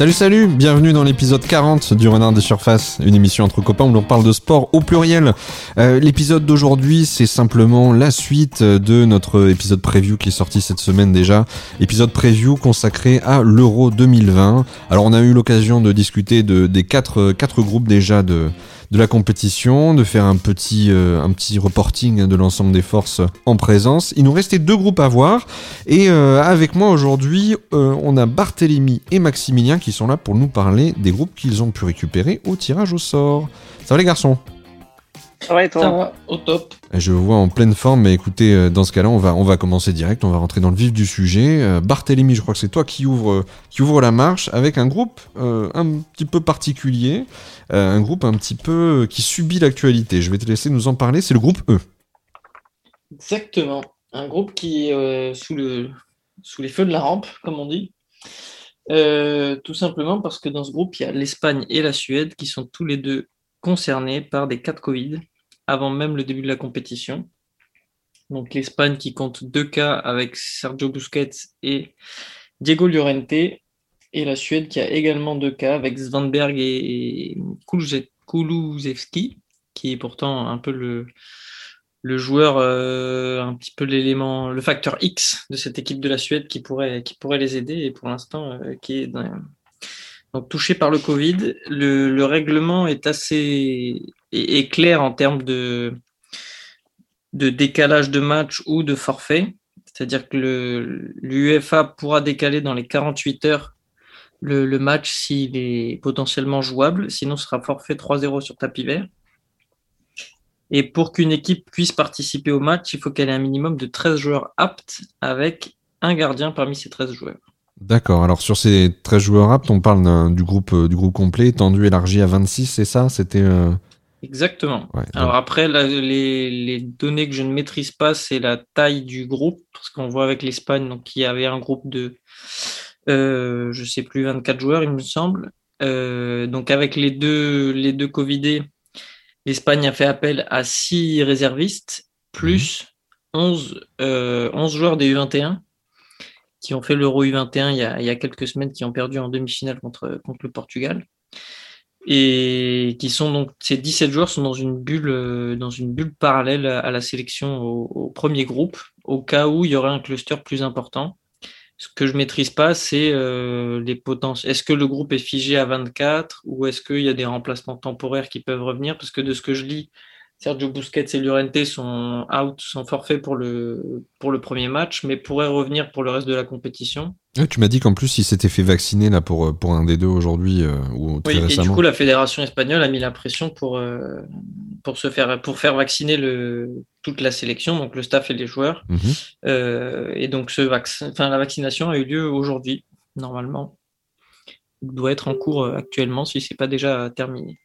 Salut salut, bienvenue dans l'épisode 40 du Renard des Surfaces, une émission entre copains où l'on parle de sport au pluriel. Euh, l'épisode d'aujourd'hui c'est simplement la suite de notre épisode preview qui est sorti cette semaine déjà. Épisode preview consacré à l'Euro 2020. Alors on a eu l'occasion de discuter de, des quatre, quatre groupes déjà de, de la compétition, de faire un petit, euh, un petit reporting de l'ensemble des forces en présence. Il nous restait deux groupes à voir. Et euh, avec moi aujourd'hui, euh, on a Barthélemy et Maximilien qui sont là pour nous parler des groupes qu'ils ont pu récupérer au tirage au sort. Ça va les garçons? Ça va et toi Ça va, au top. Je vois en pleine forme, mais écoutez, euh, dans ce cas-là, on va, on va commencer direct, on va rentrer dans le vif du sujet. Euh, Barthélemy, je crois que c'est toi qui ouvre, qui ouvre la marche avec un groupe euh, un petit peu particulier, euh, un groupe un petit peu qui subit l'actualité. Je vais te laisser nous en parler, c'est le groupe E. Exactement. Un groupe qui est euh, sous, le, sous les feux de la rampe, comme on dit. Euh, tout simplement parce que dans ce groupe, il y a l'Espagne et la Suède qui sont tous les deux concernés par des cas de Covid avant même le début de la compétition. Donc l'Espagne qui compte deux cas avec Sergio Busquets et Diego Llorente et la Suède qui a également deux cas avec Svanberg et Kulusevski qui est pourtant un peu le, joueur, euh, un petit peu l'élément, le facteur X de cette équipe de la Suède qui pourrait, qui pourrait les aider et pour l'instant euh, qui est donc, touché par le Covid. Le, le règlement est assez clair en termes de, décalage de match ou de forfait. C'est-à-dire que l'UEFA pourra décaler dans les 48 heures le match s'il est potentiellement jouable, sinon ce sera forfait 3-0 sur tapis vert. Et pour qu'une équipe puisse participer au match, il faut qu'elle ait un minimum de 13 joueurs aptes avec un gardien parmi ces 13 joueurs. D'accord, alors sur ces 13 joueurs aptes, on parle d'un- du groupe, euh, du groupe complet, étendu, élargi à 26, c'est ça? C'était. euh, Exactement. ouais, Alors après, la- les, les données que je ne maîtrise pas, c'est la taille du groupe, parce qu'on voit avec l'Espagne, donc il y avait un groupe de, euh, je sais plus, 24 joueurs, il me semble. Euh, donc avec les deux, les deux Covidés, l'Espagne a fait appel à 6 réservistes, plus 11, euh, 11 joueurs des U21 qui ont fait l'Euro U21 il y, a, quelques semaines, qui ont perdu en demi-finale contre, contre le Portugal et qui sont donc ces 17 joueurs sont dans une bulle euh, dans une bulle parallèle à, la sélection au, au premier groupe au cas où il y aurait un cluster plus important. Ce que je maîtrise pas, c'est euh, les potentiels. Est-ce que le groupe est figé à 24 ou est-ce qu'il y a des remplacements temporaires qui peuvent revenir? Parce que de ce que je lis, Sergio Busquets et Llorente sont out, sont forfaits pour le, pour le premier match, mais pourraient revenir pour le reste de la compétition. tu m'as dit qu'en plus, il s'était fait vacciner là pour, euh, pour un des deux aujourd'hui, euh, ou très Oui, et récemment. du coup, la fédération espagnole a mis la pression pour, euh, pour, se faire, pour faire vacciner le, toute la sélection, donc le staff et les joueurs. Mhm. Euh, et donc, ce vaccin, enfin, la vaccination a eu lieu aujourd'hui, normalement. Il doit être en cours actuellement si ce n'est pas déjà terminé.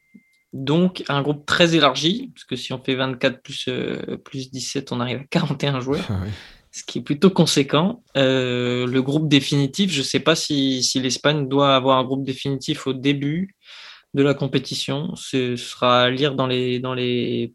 Donc, un groupe très élargi, parce que si on fait 24 plus, euh, plus 17, on arrive à 41 joueurs Ah ce qui est plutôt conséquent. Euh, le groupe définitif, je ne sais pas si, si l'Espagne doit avoir un groupe définitif au début de la compétition. Ce sera à lire dans les, dans les,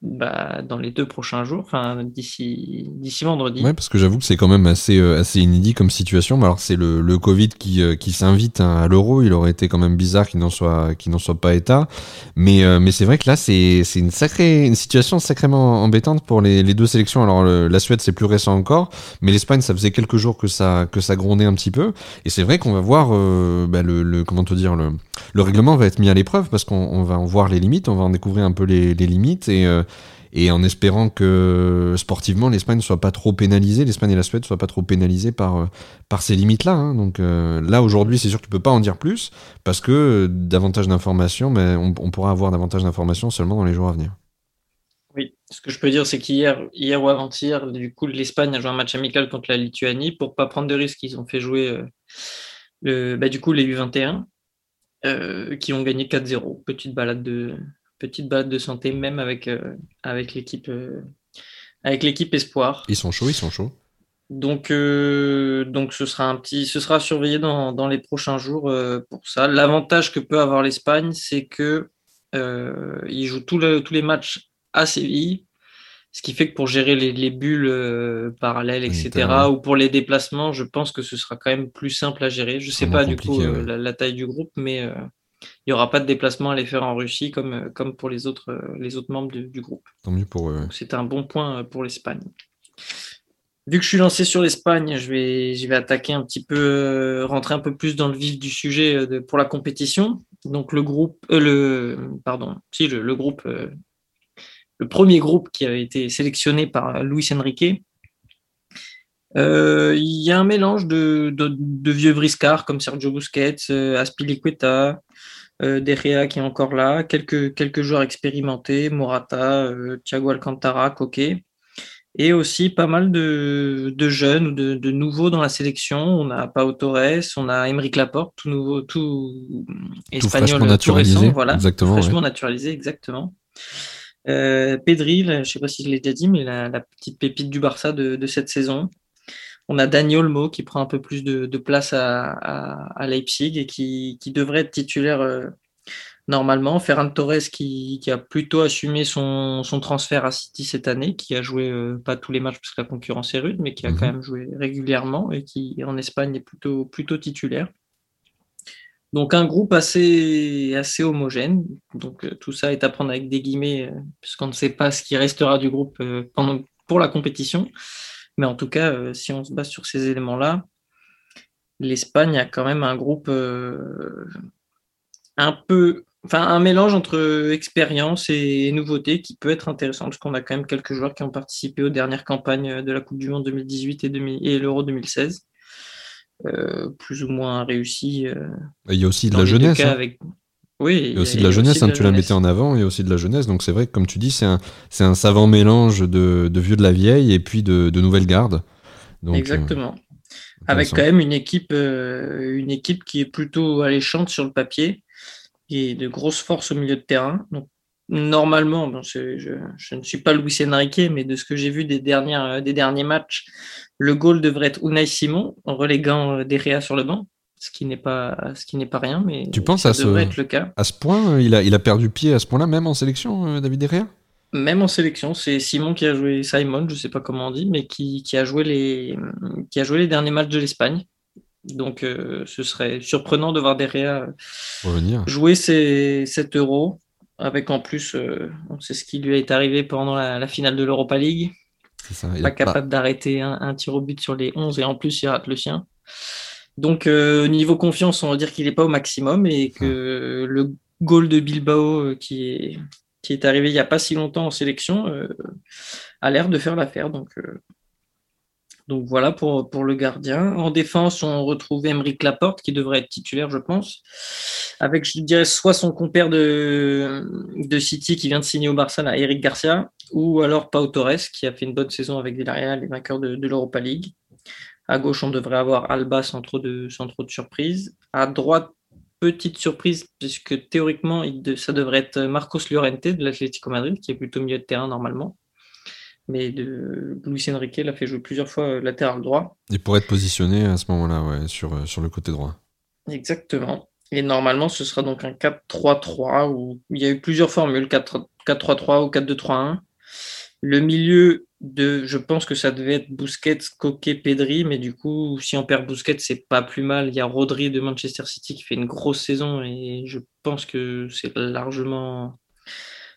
bah, dans les deux prochains jours, enfin d'ici d'ici vendredi. Ouais, parce que j'avoue que c'est quand même assez, euh, assez inédit comme situation. Alors, c'est le, le Covid qui, euh, qui s'invite hein, à l'euro. Il aurait été quand même bizarre qu'il n'en soit, qu'il n'en soit pas état. Mais, euh, mais c'est vrai que là, c'est, c'est une sacrée, une situation sacrément embêtante pour les, les deux sélections. Alors, la Suède, c'est plus récent encore. Mais l'Espagne, ça faisait quelques jours que ça, que ça grondait un petit peu. Et c'est vrai qu'on va voir, euh, bah, le, le, comment te dire, le, le règlement va être mis à l'épreuve parce qu'on on va en voir les limites. On va en découvrir un peu les, les limites. Et, et en espérant que sportivement l'Espagne ne soit pas trop pénalisée, l'Espagne et la Suède soient pas trop pénalisées par, euh, par ces limites-là. hein. Donc euh, là aujourd'hui c'est sûr que tu peux pas en dire plus parce que davantage d'informations, mais on, pourra avoir davantage d'informations seulement dans les jours à venir. Oui, ce que je peux dire, c'est qu'hier hier ou avant-hier, du coup, l'Espagne a joué un match amical contre la Lituanie pour pas prendre de risques. Ils ont fait jouer euh, le, bah, du coup les U21 euh, qui ont gagné 4-0. Petite balade de petite balade de santé même avec euh, avec l'équipe euh, avec l'équipe espoir. Ils sont chauds, ils sont chauds. Donc, euh, donc ce sera un petit, ce sera surveillé dans, dans les prochains jours euh, pour ça. L'avantage que peut avoir l'Espagne, c'est que euh, ils jouent tous le- tous les matchs à Séville Ce qui fait que pour gérer les, bulles euh, parallèles, etc., ou pour les déplacements, je pense que ce sera quand même plus simple à gérer. Je ne sais pas du coup la, taille du groupe, mais il n'y aura pas de déplacement à les faire en Russie comme, comme pour les autres, les autres membres du groupe. Tant mieux pour eux. C'est un bon point pour l'Espagne. Vu que je suis lancé sur l'Espagne, je vais, je vais attaquer un petit peu, rentrer un peu plus dans le vif du sujet pour la compétition. Donc le groupe, le, pardon, si le, le groupe le premier groupe qui avait été sélectionné par Luis Enrique. Euh, il y a un mélange de, vieux briscards comme Sergio Busquets, euh, Aspilicueta, euh, De qui est encore là, quelques, quelques joueurs expérimentés, Morata, euh, Thiago Alcantara, Coquet, et aussi pas mal de, jeunes ou de, nouveaux dans la sélection. On a Pau Torres, on a Emeric Laporte, tout nouveau, tout, espagnol, naturalisé, voilà, exactement, fraîchement naturalisé, exactement. Euh, Pedri, je ne sais pas si je l'ai déjà dit, mais la, petite pépite du Barça de, cette saison. On a Daniel Olmo qui prend un peu plus de, place à, Leipzig et qui, devrait être titulaire euh, normalement. Ferran Torres qui, a plutôt assumé son, transfert à City cette année, qui a joué euh, pas tous les matchs parce que la concurrence est rude, mais qui a quand mhm. même joué régulièrement et qui en Espagne est plutôt, plutôt titulaire. Donc un groupe assez, assez homogène. Donc euh, tout ça est à prendre avec des guillemets, euh, puisqu'on ne sait pas ce qui restera du groupe euh, pendant, pour la compétition. Mais en tout cas, si on se base sur ces éléments-là, l'Espagne a quand même un groupe un peu, enfin un mélange entre expérience et nouveauté qui peut être intéressant, parce qu'on a quand même quelques joueurs qui ont participé aux dernières campagnes de la Coupe du Monde 2018 et, et l'Euro 2016. Euh, plus ou moins réussi. Euh, il y a aussi de la jeunesse. Hein. Oui, a aussi de la jeunesse, hein, tu la mettais en avant, a aussi de la jeunesse. Donc c'est vrai que, comme tu dis, c'est un, un savant mélange de, de, vieux de la vieille et puis de, de nouvelles gardes. Donc, Exactement. Euh, Avec quand même une équipe, une équipe qui est plutôt alléchante sur le papier et de grosses forces au milieu de terrain. Donc normalement, je, ne suis pas Luis Enrique, mais de ce que j'ai vu des, dernières, des derniers matchs, le goal devrait être Unai Simon en reléguant euh, Derrea sur le banc, ce qui n'est pas, ce qui n'est pas rien, mais tu penses ça devrait être le cas. À ce point, euh, il a, il a perdu pied à ce point-là, même en sélection, euh, David Derrea Même en sélection, c'est Simon qui a joué Simon, je sais pas comment on dit, mais qui, a joué les, qui a joué les derniers matchs de l'Espagne. Donc, ce serait surprenant de voir Derrea jouer ces 7 euros avec en plus, on sait ce qui lui est arrivé pendant la finale de l'Europa League pas capable d'arrêter un, tir au but sur les 11 et en plus il rate le sien. Donc euh, niveau confiance, on va dire qu'il n'est pas au maximum et que le goal de Bilbao euh, qui est, qui est arrivé il n'y a pas si longtemps en sélection euh, a l'air de faire l'affaire. Donc, donc voilà pour, pour le gardien. En défense, on retrouve Emeric Laporte qui devrait être titulaire, je pense, avec je dirais soit son compère de, de City qui vient de signer au Barça, Eric Garcia, ou alors Pau Torres, qui a fait une bonne saison avec Villarreal, les vainqueurs de, l'Europa League. À gauche, on devrait avoir Alba sans trop de, sans trop de surprise. À droite, petite surprise, puisque théoriquement, ça devrait être Marcos Llorente de l'Atlético Madrid, qui est plutôt milieu de terrain normalement. Mais de Luis Enrique l'a fait jouer plusieurs fois euh, latéral droit. Il pourrait être positionné à ce moment-là, ouais, sur, euh, sur le côté droit. Exactement. Et normalement, ce sera donc un 4-3-3 où il y a eu plusieurs formules, 4-3-3 ou 4-2-3-1. Le milieu de, je pense que ça devait être Busquets, Coquet, Pedri, mais du coup, si on perd Busquets, c'est pas plus mal. Il y a Rodri de Manchester City qui fait une grosse saison et je pense que c'est largement,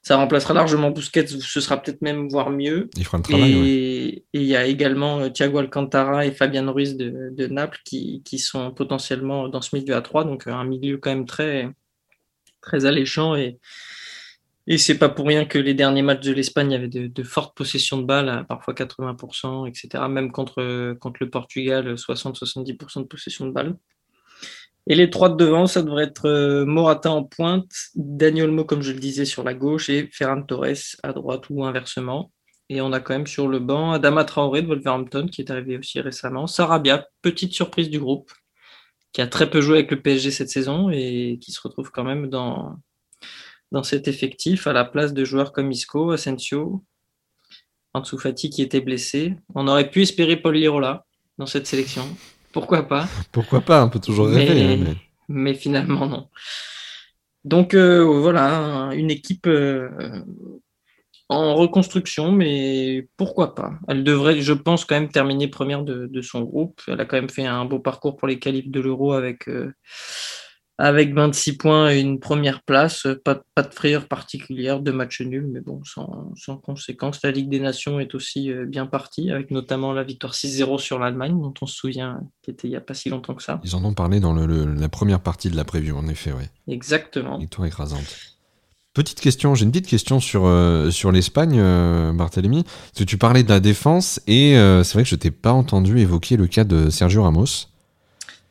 ça remplacera largement Busquets. Ce sera peut-être même voire mieux. Il fera le travail. Et, il y a également euh, Thiago Alcantara et Fabian Ruiz de, Naples qui, qui, sont potentiellement dans ce milieu à 3, donc un milieu quand même très, très alléchant et et c'est pas pour rien que les derniers matchs de l'Espagne avaient de, fortes possessions de balles, parfois 80%, etc. Même contre, contre le Portugal, 60-70% de possession de balles. Et les trois de devant, ça devrait être euh, Morata en pointe, Daniel Mo, comme je le disais, sur la gauche et Ferran Torres à droite ou inversement. Et on a quand même sur le banc Adama Traoré de Wolverhampton qui est arrivé aussi récemment. Sarabia, petite surprise du groupe, qui a très peu joué avec le PSG cette saison et qui se retrouve quand même dans, dans cet effectif à la place de joueurs comme Isco, Asensio, Ansu Fati qui était blessé. On aurait pu espérer Paul Lirola dans cette sélection. Pourquoi pas? Pourquoi pas? On peut toujours rêver. Mais, hein, mais... finalement, non. Donc euh, voilà, une équipe euh, en reconstruction, mais pourquoi pas? Elle devrait, je pense, quand même terminer première de, son groupe. Elle a quand même fait un beau parcours pour les qualifs de l'Euro avec, euh, avec 26 points et une première place. Pas, pas de frayeur particulière, de match nul, mais bon, sans, sans, conséquence. La Ligue des Nations est aussi euh, bien partie, avec notamment la victoire 6-0 sur l'Allemagne, dont on se souvient, qui était il n'y a pas si longtemps que ça. Ils en ont parlé dans le, la première partie de la preview, en effet, oui. Exactement. Victoire écrasante. Petite question, j'ai une petite question sur, euh, sur l'Espagne, euh, Barthélemy. Parce que tu parlais de la défense et euh, c'est vrai que je t'ai pas entendu évoquer le cas de Sergio Ramos.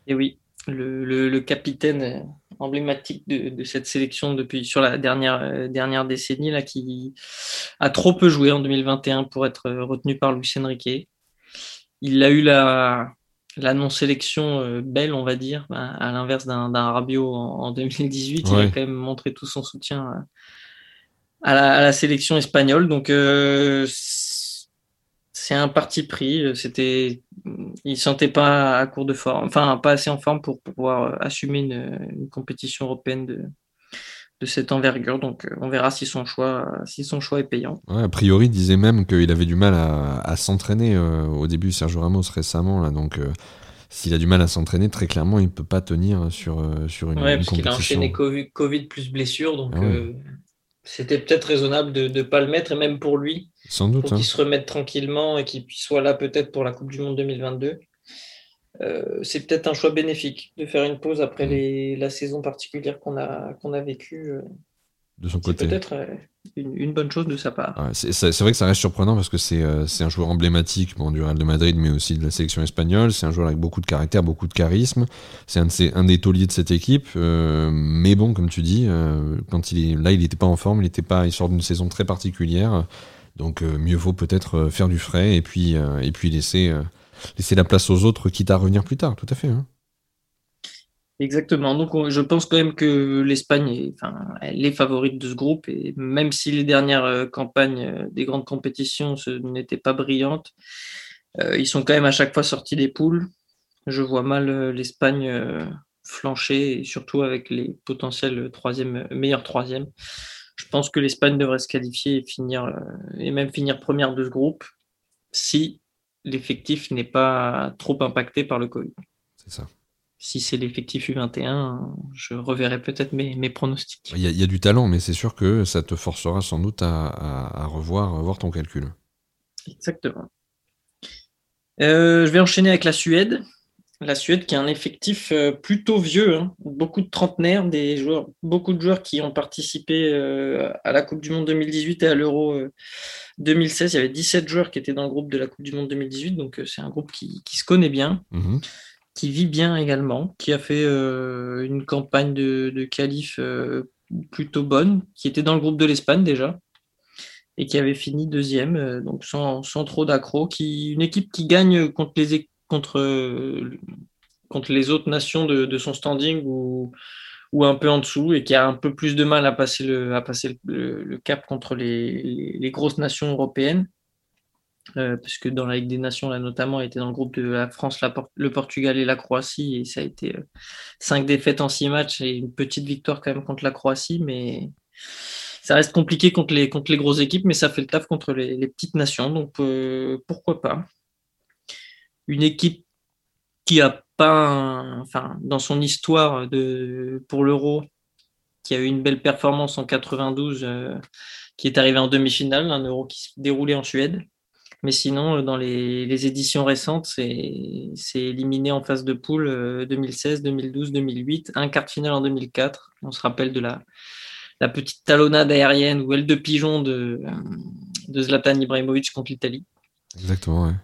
Et oui, le, le, capitaine emblématique de, de, cette sélection depuis sur la dernière, dernière décennie là, qui a trop peu joué en 2021 pour être retenu par Luis Enrique. Il a eu la, la non-sélection euh, belle, on va dire, bah, à l'inverse d'un Rabiot en, 2018, il a quand même montré tout son soutien euh, à, la, sélection espagnole. Donc, euh, c'est un parti pris. C'était, il sentait pas à court de forme, enfin pas assez en forme pour pouvoir assumer une compétition européenne de, de cette envergure. Donc, euh, on verra si son choix, si son choix est payant. a priori, il disait même qu'il avait du mal à, s'entraîner euh, au début, Sergio Ramos récemment. Là, donc, euh, s'il a du mal à s'entraîner, très clairement, il ne peut pas tenir sur, sur une, ouais, parce qu'il a enchaîné COVID, plus blessure. Donc, ah c'était peut-être raisonnable de ne pas le mettre, et même pour lui. Sans doute. Pour hein. se remette tranquillement et qu'il soit là peut-être pour la Coupe du Monde 2022. Euh, c'est peut-être un choix bénéfique de faire une pause après mm. la saison particulière qu'on a, qu'on a vécue. Euh. De son côté. peut-être euh, une, bonne chose de sa part. c'est vrai que ça reste surprenant parce que c'est un joueur emblématique bon, du Real de Madrid, mais aussi de la sélection espagnole. C'est un joueur avec beaucoup de caractère, beaucoup de charisme. C'est un, un, des tauliers de cette équipe. mais bon, comme tu dis, quand il est là, il n'était pas en forme, il, était pas, il sort d'une saison très particulière. Donc mieux vaut peut-être faire du frais et puis, puis laisser la place aux autres, quitte à revenir plus tard, tout à fait. Hein. Exactement. Donc, je pense quand même que l'Espagne est, enfin, elle favorite de ce groupe. Et même si les dernières euh, campagnes euh, des grandes compétitions n'étaient pas brillantes, euh, ils sont quand même à chaque fois sortis des poules. Je vois mal l'Espagne flancher, et surtout avec les potentiels troisième, meilleurs troisièmes. Je pense que l'Espagne devrait se qualifier et finir, et même finir première de ce groupe si l'effectif n'est pas trop impacté par le Covid. C'est ça. Si c'est l'effectif U21, je reverrai peut-être mes, mes, pronostics. Il y, a, du talent, mais c'est sûr que ça te forcera sans doute à, revoir, ton calcul. Exactement. Euh, je vais enchaîner avec la Suède. La Suède qui a un effectif euh, plutôt vieux, hein. beaucoup de trentenaires, des joueurs, beaucoup de joueurs qui ont participé euh, à la Coupe du Monde 2018 et à l'Euro 2016, il y avait 17 joueurs qui étaient dans le groupe de la Coupe du Monde 2018, donc euh, c'est un groupe qui, se connaît bien, mhm. qui vit bien également, qui a fait euh, une campagne de, de qualif euh, plutôt bonne, qui était dans le groupe de l'Espagne déjà, et qui avait fini deuxième, donc sans, trop d'accro, une équipe qui gagne contre les, contre, contre les autres nations de, son standing ou ou un peu en dessous et qui a un peu plus de mal à passer le, à passer le, cap contre les, les, grosses nations européennes. Euh, parce que dans la Ligue des Nations, là notamment, était dans le groupe de la France, le Portugal et la Croatie, et ça a été euh, cinq défaites en six matchs et une petite victoire quand même contre la Croatie, mais ça reste compliqué contre les, contre les grosses équipes, mais ça fait le taf contre les, les petites nations, donc euh, pourquoi pas. Une équipe qui a enfin, dans son histoire de, pour l'Euro, qui a eu une belle performance en 92, euh, qui est arrivé en demi-finale, un Euro qui se déroulait en Suède. Mais sinon, euh, dans les, éditions récentes, c'est éliminé en phase de poule 2016, 2012, 2008, un quart de finale en 2004. On se rappelle de la, la petite talonnade aérienne ou aile de pigeon de, de Zlatan Ibrahimovic contre l'Italie. Exactement, ouais.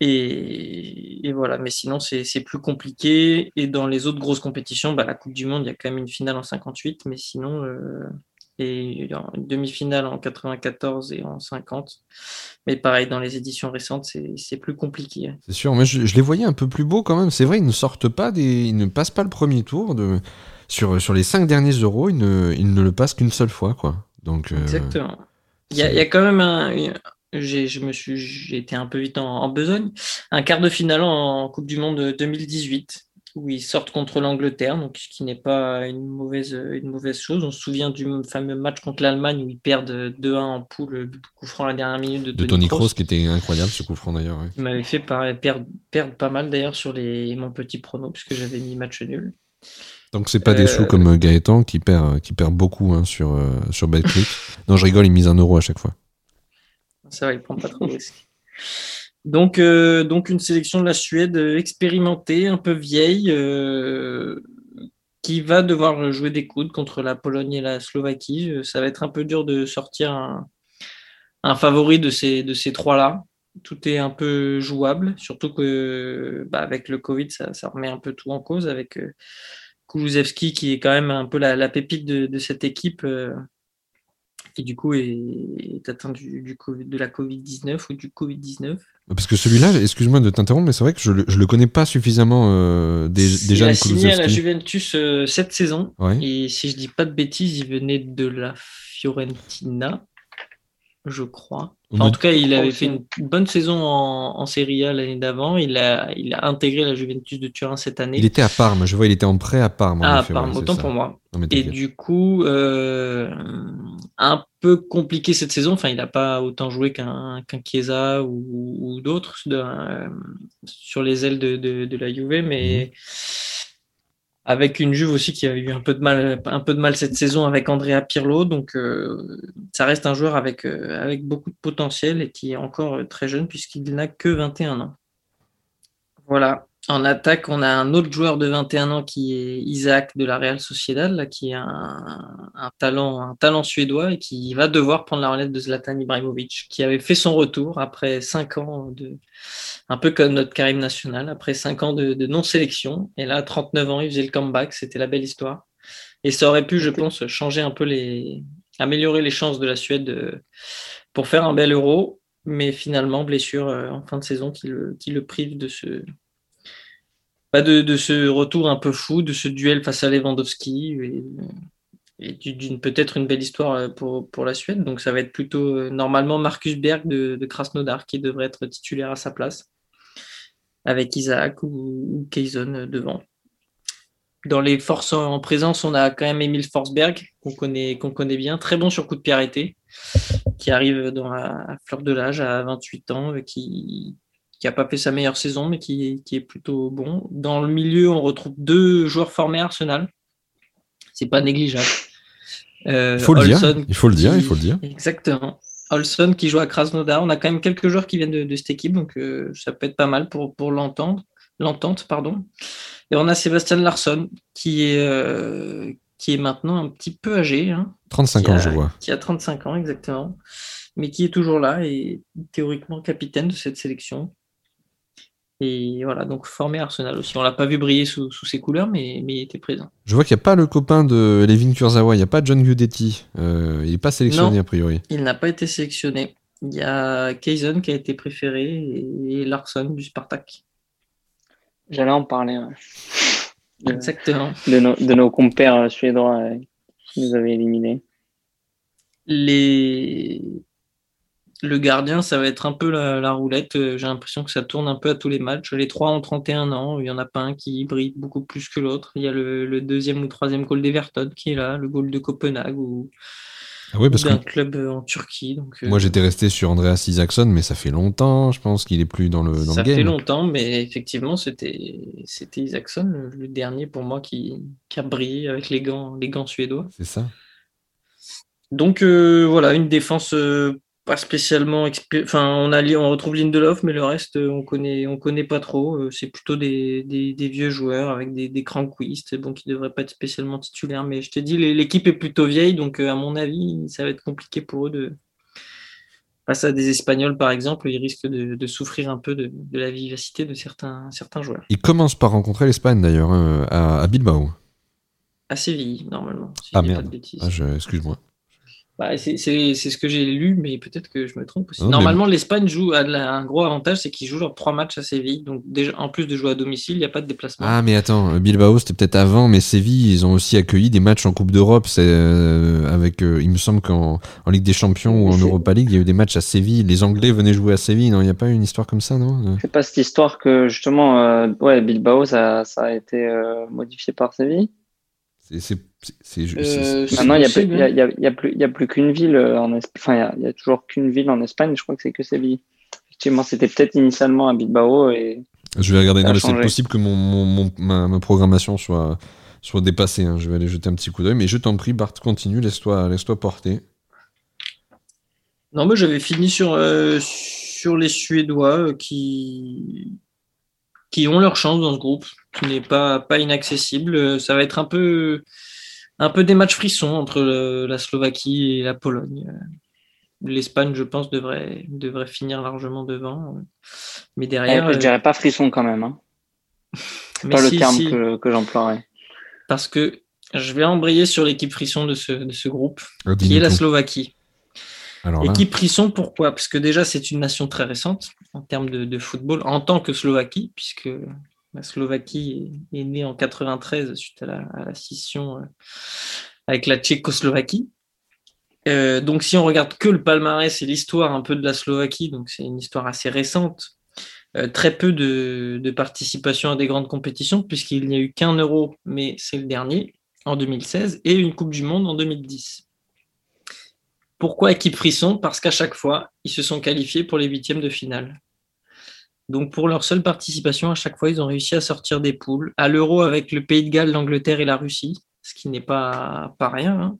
Et, voilà, mais sinon c'est plus compliqué. Et dans les autres grosses compétitions, bah, la Coupe du Monde, il y a quand même une finale en 58, mais sinon, euh, et une demi-finale en 94 et en 50. Mais pareil, dans les éditions récentes, c'est plus compliqué. C'est sûr, mais je, les voyais un peu plus beaux quand même. C'est vrai, ils ne sortent pas des, ils ne passent pas le premier tour de sur, sur les cinq derniers euros, ils ne, ils ne le passent qu'une seule fois, quoi. Donc, euh, Exactement. Il y, a, il y, a quand même un, je me suis, j'ai été un peu vite en, besogne. Un quart de finale en Coupe du Monde 2018, où ils sortent contre l'Angleterre, donc ce qui n'est pas une mauvaise, une mauvaise chose. On se souvient du fameux match contre l'Allemagne où ils perdent 2-1 en poule, coup franc à la dernière minute de, de Tony, Kroos, qui était incroyable ce coup franc d'ailleurs. Il m'avait fait perdre, perdre, pas mal d'ailleurs sur les, mon petit prono, puisque j'avais mis match nul. Donc c'est pas des sous comme Gaëtan qui perd, qui perd beaucoup hein, sur, sur Betclic. non, je rigole, il mise un euro à chaque fois. Ça va, il prend pas trop de risques. Donc, euh, donc une sélection de la Suède expérimentée, un peu vieille, euh, qui va devoir jouer des coudes contre la Pologne et la Slovaquie. Ça va être un peu dur de sortir un, favori de ces, de ces trois-là. Tout est un peu jouable, surtout que bah, avec le Covid, ça, remet un peu tout en cause avec euh, qui est quand même un peu la, pépite de, cette équipe qui du coup est, atteint du, COVID, de la Covid-19 ou du Covid-19. Parce que celui-là, excuse-moi de t'interrompre, mais c'est vrai que je, je le connais pas suffisamment euh, déjà. Il a signé à la Juventus euh, cette saison. Et si je dis pas de bêtises, il venait de la Fiorentina, je crois en tout cas, il avait fait une bonne saison en, Serie A l'année d'avant. Il a, il a intégré la Juventus de Turin cette année. Il était à Parme, je vois, il était en prêt à Parme. Ah, à Parme, autant pour moi. Et du coup, euh, un peu compliqué cette saison. Enfin, il n'a pas autant joué qu'un Chiesa ou, d'autres euh, sur les ailes de, de, la Juve, mais. Mhm avec une Juve aussi qui a eu un peu de mal, cette saison avec Andrea Pirlo. Donc, euh, ça reste un joueur avec, euh, avec beaucoup de potentiel et qui est encore très jeune puisqu'il n'a que 21 ans. Voilà. En attaque, on a un autre joueur de 21 ans qui est Isaac de la Real Sociedad, là, qui est un, talent, un talent suédois et qui va devoir prendre la relève de Zlatan Ibrahimovic, qui avait fait son retour après 5 ans de, un peu comme notre Karim national, après 5 ans de, non-sélection. Et là, à 39 ans, il faisait le comeback, c'était la belle histoire. Et ça aurait pu, je pense, changer un peu les, améliorer les chances de la Suède euh, pour faire un bel euro. Mais finalement, blessure euh, en fin de saison qui le, qui le prive de ce, pas de, ce retour un peu fou, de ce duel face à Lewandowski et, d'une peut-être une belle histoire euh, pour, la Suède. Donc ça va être plutôt euh, normalement Marcus Berg de, Krasnodar qui devrait être titulaire à sa place, avec Isaac ou, ou euh, devant. Dans les forces en présence, on a quand même Emile Forsberg, qu'on connaît, qu'on connaît bien, très bon sur coup de pied arrêté, qui arrive dans la fleur de l'âge à 28 ans, qui, qui n'a pas fait sa meilleure saison, mais qui, est plutôt bon. Dans le milieu, on retrouve deux joueurs formés à Arsenal. C'est pas négligeable. Euh, il faut le dire. Il faut le dire. Il faut le dire. Exactement. Olson qui joue à Krasnodar. On a quand même quelques joueurs qui viennent de, cette équipe, donc euh, ça peut être pas mal pour, pour l'entendre. L'entente, pardon. Et on a Sébastien Larsson qui est, euh, qui est maintenant un petit peu âgé. 35 hein. ans, je vois. Qui a 35 ans, exactement. Mais qui est toujours là et théoriquement capitaine de cette sélection. Et voilà, donc formé Arsenal aussi. On l'a pas vu briller sous, ses couleurs, mais, mais, il était présent. Je vois qu'il n'y a pas le copain de Levin Kurzawa, il n'y a pas John Gudetti. Euh, il n'est pas sélectionné a priori. Il n'a pas été sélectionné. Il y a Kayson qui a été préféré et Larson du Spartak. J'allais en parler. Exactement. De nos, de nos compères suédois euh, qui nous avaient éliminés. Les le gardien, ça va être un peu la, roulette. Euh, j'ai l'impression que ça tourne un peu à tous les matchs. Les trois ont 31 ans. Il n'y en a pas un qui brille beaucoup plus que l'autre. Il y a le, deuxième ou troisième goal d'Everton qui est là, le goal de Copenhague ou, ah d'un club euh, en Turquie. Donc, euh, Moi, j'étais resté sur Andreas Isaacson, mais ça fait longtemps, je pense qu'il est plus dans le, dans ça le game. Ça fait longtemps, mais effectivement, c'était, c'était Isaacson, le, dernier pour moi qui, qui, a brillé avec les gants, les gants suédois. C'est ça. Donc voilà, une défense pas spécialement. Enfin, on, a, on retrouve Lindelof, mais le reste, euh, on connaît, on connaît pas trop. Euh, c'est plutôt des, des, vieux joueurs avec des, des cranquistes, bon, qui ne devraient pas être spécialement titulaires. Mais je t'ai dit, l'équipe est plutôt vieille, donc euh, à mon avis, ça va être compliqué pour eux de. Face à des Espagnols, par exemple, ils risquent de, de souffrir un peu de, de, la vivacité de certains, certains joueurs. Ils commencent par rencontrer l'Espagne, d'ailleurs, à, à, Bilbao. À Séville, normalement. ah merde. Ah, excuse-moi. Bah, c'est c'est- c'est ce que j'ai lu, mais peut-être que je me trompe aussi. Non, mais- Normalement, l'Espagne joue la- un gros avantage, c'est qu'ils jouent leurs trois matchs à Séville. Donc, déjà, en plus de jouer à domicile, il n'y a pas de déplacement. Ah, mais attends, Bilbao, c'était peut-être avant, mais Séville, ils ont aussi accueilli des matchs en Coupe d'Europe. C'est euh, avec, euh, il me semble qu'en en Ligue des Champions ou en Europa League, il y a eu des matchs à Séville. Les Anglais venaient jouer à Séville. Non, il n'y a pas eu une histoire comme ça, non? C'est pas cette histoire que justement, euh, ouais, Bilbao, ça, ça a été euh, modifié par Séville? Maintenant, il y a, plus- qu'une ville euh, en Espagne. Enfin, il y a, toujours qu'une ville en Espagne. Je crois que c'est que Séville. Effectivement, c'était peut-être initialement à Bilbao et Je vais regarder. C'est possible que mon, mon, mon- ma, ma programmation soit, soit dépassée. hein. Je vais aller jeter un petit coup d'œil. Mais je t'en prie, Bart, continue. Laisse-toi, porter. Non, moi j'avais fini sur, euh, sur les Suédois euh, qui, qui ont leur chance dans ce groupe, qui n'est pas, pas inaccessible. Euh, Ça va être un peu, un peu des matchs frissons entre le- la Slovaquie et la Pologne. Euh, L'Espagne, je pense, devrait, devrait finir largement devant. Mais derrière, Eh, je euh, dirais pas frisson quand même. Hein. mais Pas le terme si, que, que j'emploierais. parce que je vais embrayer sur l'équipe frisson de ce, de ce groupe, Euh, qui est la. Slovaquie. Alors là, Équipe Frisson, pourquoi? Parce que déjà, c'est une nation très récente en termes de, de football, en tant que Slovaquie, puisque la Slovaquie est, est née en 93 suite à la, à la scission euh, avec la Tchécoslovaquie. Euh, donc, si on regarde que le palmarès et l'histoire un peu de la Slovaquie, donc c'est une histoire assez récente, euh, très peu de, de participation à des grandes compétitions, puisqu'il n'y a eu qu'un euro, mais c'est le dernier, en 2016, et une Coupe du Monde en 2010. Pourquoi équipe frisson? Parce qu'à chaque fois, ils se sont qualifiés pour les huitièmes de finale. Donc pour leur seule participation, à chaque fois, ils ont réussi à sortir des poules. À l'euro avec le Pays de Galles, l'Angleterre et la Russie, ce qui n'est pas, pas rien. hein.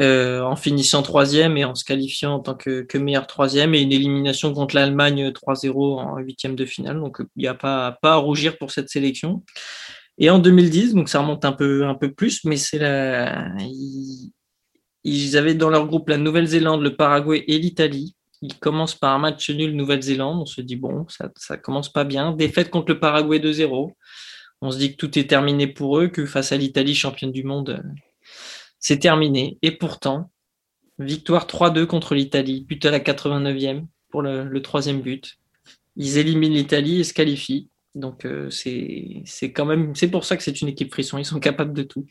Euh, en finissant troisième et en se qualifiant en tant que, que meilleur troisième et une élimination contre l'Allemagne 3-0 en huitième de finale. Donc il n'y a pas, à rougir pour cette sélection. Et en 2010, donc ça remonte un peu, plus, mais c'est la, ils avaient dans leur groupe la Nouvelle-Zélande, le Paraguay et l'Italie. Ils commencent par un match nul Nouvelle-Zélande. On se dit, bon, ça, ça commence pas bien. Défaite contre le Paraguay 2-0. On se dit que tout est terminé pour eux, que face à l'Italie, championne du monde, euh, c'est terminé. Et pourtant, victoire 3-2 contre l'Italie, but à la 89e pour le, troisième but. Ils éliminent l'Italie et se qualifient. Donc euh, c'est quand même c'est pour ça que c'est une équipe frisson. Ils sont capables de tout.